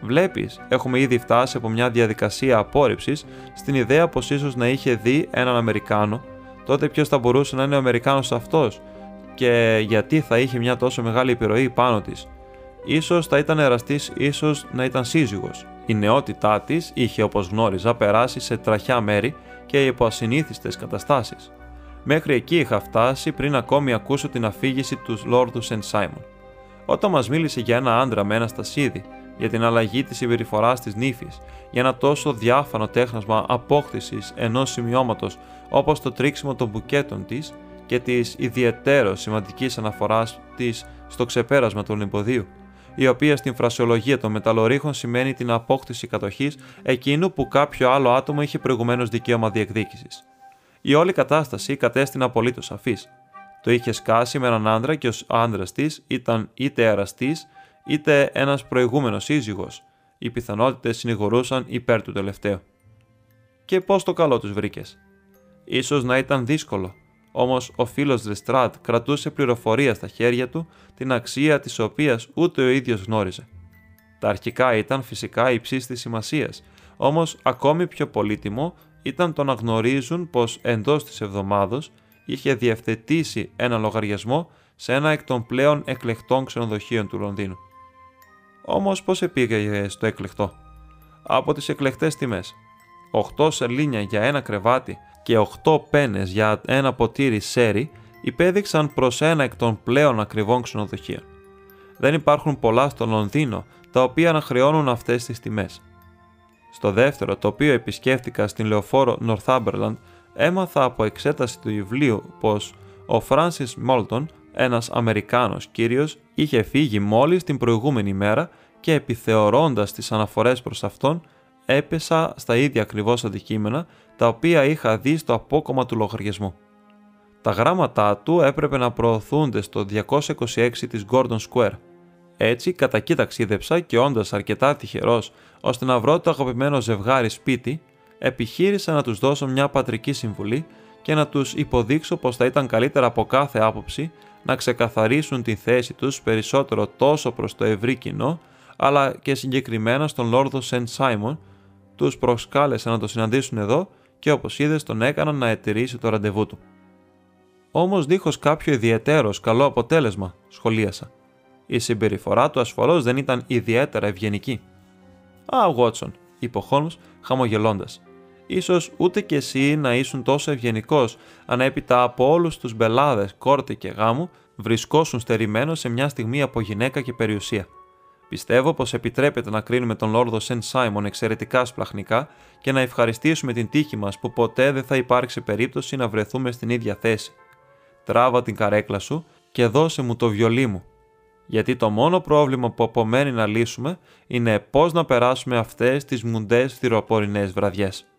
Βλέπεις, έχουμε ήδη φτάσει από μια διαδικασία απόρριψης στην ιδέα πως ίσως να είχε δει έναν Αμερικάνο, τότε ποιος θα μπορούσε να είναι ο Αμερικάνος αυτός, και γιατί θα είχε μια τόσο μεγάλη επιρροή πάνω της. Ίσως θα ήταν εραστής, ίσως να ήταν σύζυγος. Η νεότητά της είχε, όπως γνώριζα, περάσει σε τραχιά μέρη και υπό ασυνήθιστες καταστάσεις. Μέχρι εκεί είχα φτάσει πριν ακόμη ακούσω την αφήγηση τους Λόρδου Σεντ Σάιμον. Όταν μας μίλησε για ένα άντρα με ένα στασίδι, για την αλλαγή της συμπεριφοράς της νύφης, για ένα τόσο διάφανο τέχνασμα απόκτησης ενός σημειώματος όπως το τρίξιμο των μπουκέτων της, και της ιδιαιτέρω σημαντικής αναφοράς της στο ξεπέρασμα του Ολυμποδίου, η οποία στην φρασιολογία των μεταλλορίχων σημαίνει την απόκτηση κατοχής εκείνου που κάποιο άλλο άτομο είχε προηγουμένως δικαίωμα διεκδίκησης. η όλη κατάσταση κατέστηνε απολύτως σαφής. Το είχε σκάσει με έναν άντρα και ο άντρας της ήταν είτε εραστή είτε ένας προηγούμενος σύζυγος. Οι πιθανότητες συνηγορούσαν υπέρ του τελευταίου. Και πώς το καλό τους βρήκες; Ίσως να ήταν δύσκολο, όμως ο φίλος Λεστράτ κρατούσε πληροφορία στα χέρια του την αξία της οποίας ούτε ο ίδιος γνώριζε. Τα αρχικά ήταν φυσικά υψής της σημασίας, όμως ακόμη πιο πολύτιμο ήταν το να γνωρίζουν πως εντός της εβδομάδα είχε διευθετήσει ένα λογαριασμό σε ένα εκ των πλέον εκλεκτών ξενοδοχείων του Λονδίνου. Όμως πώς επήγε στο εκλεκτό; Από τις εκλεκτές τιμές. 8 σελίνια για ένα κρεβάτι και 8 πένες για ένα ποτήρι σέρι υπέδειξαν προς ένα εκ των πλέον ακριβών ξενοδοχείων. Δεν υπάρχουν πολλά στο Λονδίνο τα οποία να χρεώνουν αυτές τις τιμές. Στο δεύτερο, το οποίο επισκέφτηκα στην λεωφόρο Northumberland, έμαθα από εξέταση του βιβλίου πως ο Francis Μόλτον, ένας Αμερικάνος κύριος, είχε φύγει μόλις την προηγούμενη μέρα και επιθεωρώντας τις αναφορές προς αυτόν, έπεσα στα ίδια ακριβώς αντικείμενα τα οποία είχα δει στο απόκομμα του λογαριασμού. Τα γράμματά του έπρεπε να προωθούνται στο 226 της Gordon Square. Έτσι, κατά εκεί ταξίδεψα και όντας αρκετά τυχερός ώστε να βρω το αγαπημένο ζευγάρι σπίτι, επιχείρησα να τους δώσω μια πατρική συμβουλή και να τους υποδείξω πως θα ήταν καλύτερα από κάθε άποψη να ξεκαθαρίσουν τη θέση τους περισσότερο τόσο προς το ευρύ κοινό, αλλά και συγκεκριμένα στον Λόρδο Σεντ Σάιμον, τους προσκάλεσα να το συναντήσουν εδώ και όπως είδες τον έκαναν να ετηρήσει το ραντεβού του. Όμως δίχως κάποιο ιδιαίτερος καλό αποτέλεσμα, σχολίασα. Η συμπεριφορά του ασφαλώς δεν ήταν ιδιαίτερα ευγενική. Α, Βότσον, είπε ο Χόλμ χαμογελώντας. Ίσως ούτε κι εσύ να ήσουν τόσο ευγενικός αν έπειτα από όλους τους μπελάδες, κόρτε και γάμου βρισκόσουν στερημένος σε μια στιγμή από γυναίκα και περιουσία. Πιστεύω πως επιτρέπεται να κρίνουμε τον Λόρδο Σεντ Σάιμον εξαιρετικά σπλαχνικά και να ευχαριστήσουμε την τύχη μας που ποτέ δεν θα υπάρξει περίπτωση να βρεθούμε στην ίδια θέση. Τράβα την καρέκλα σου και δώσε μου το βιολί μου, γιατί το μόνο πρόβλημα που απομένει να λύσουμε είναι πώς να περάσουμε αυτές τις μουντές θηροπορεινές βραδιές.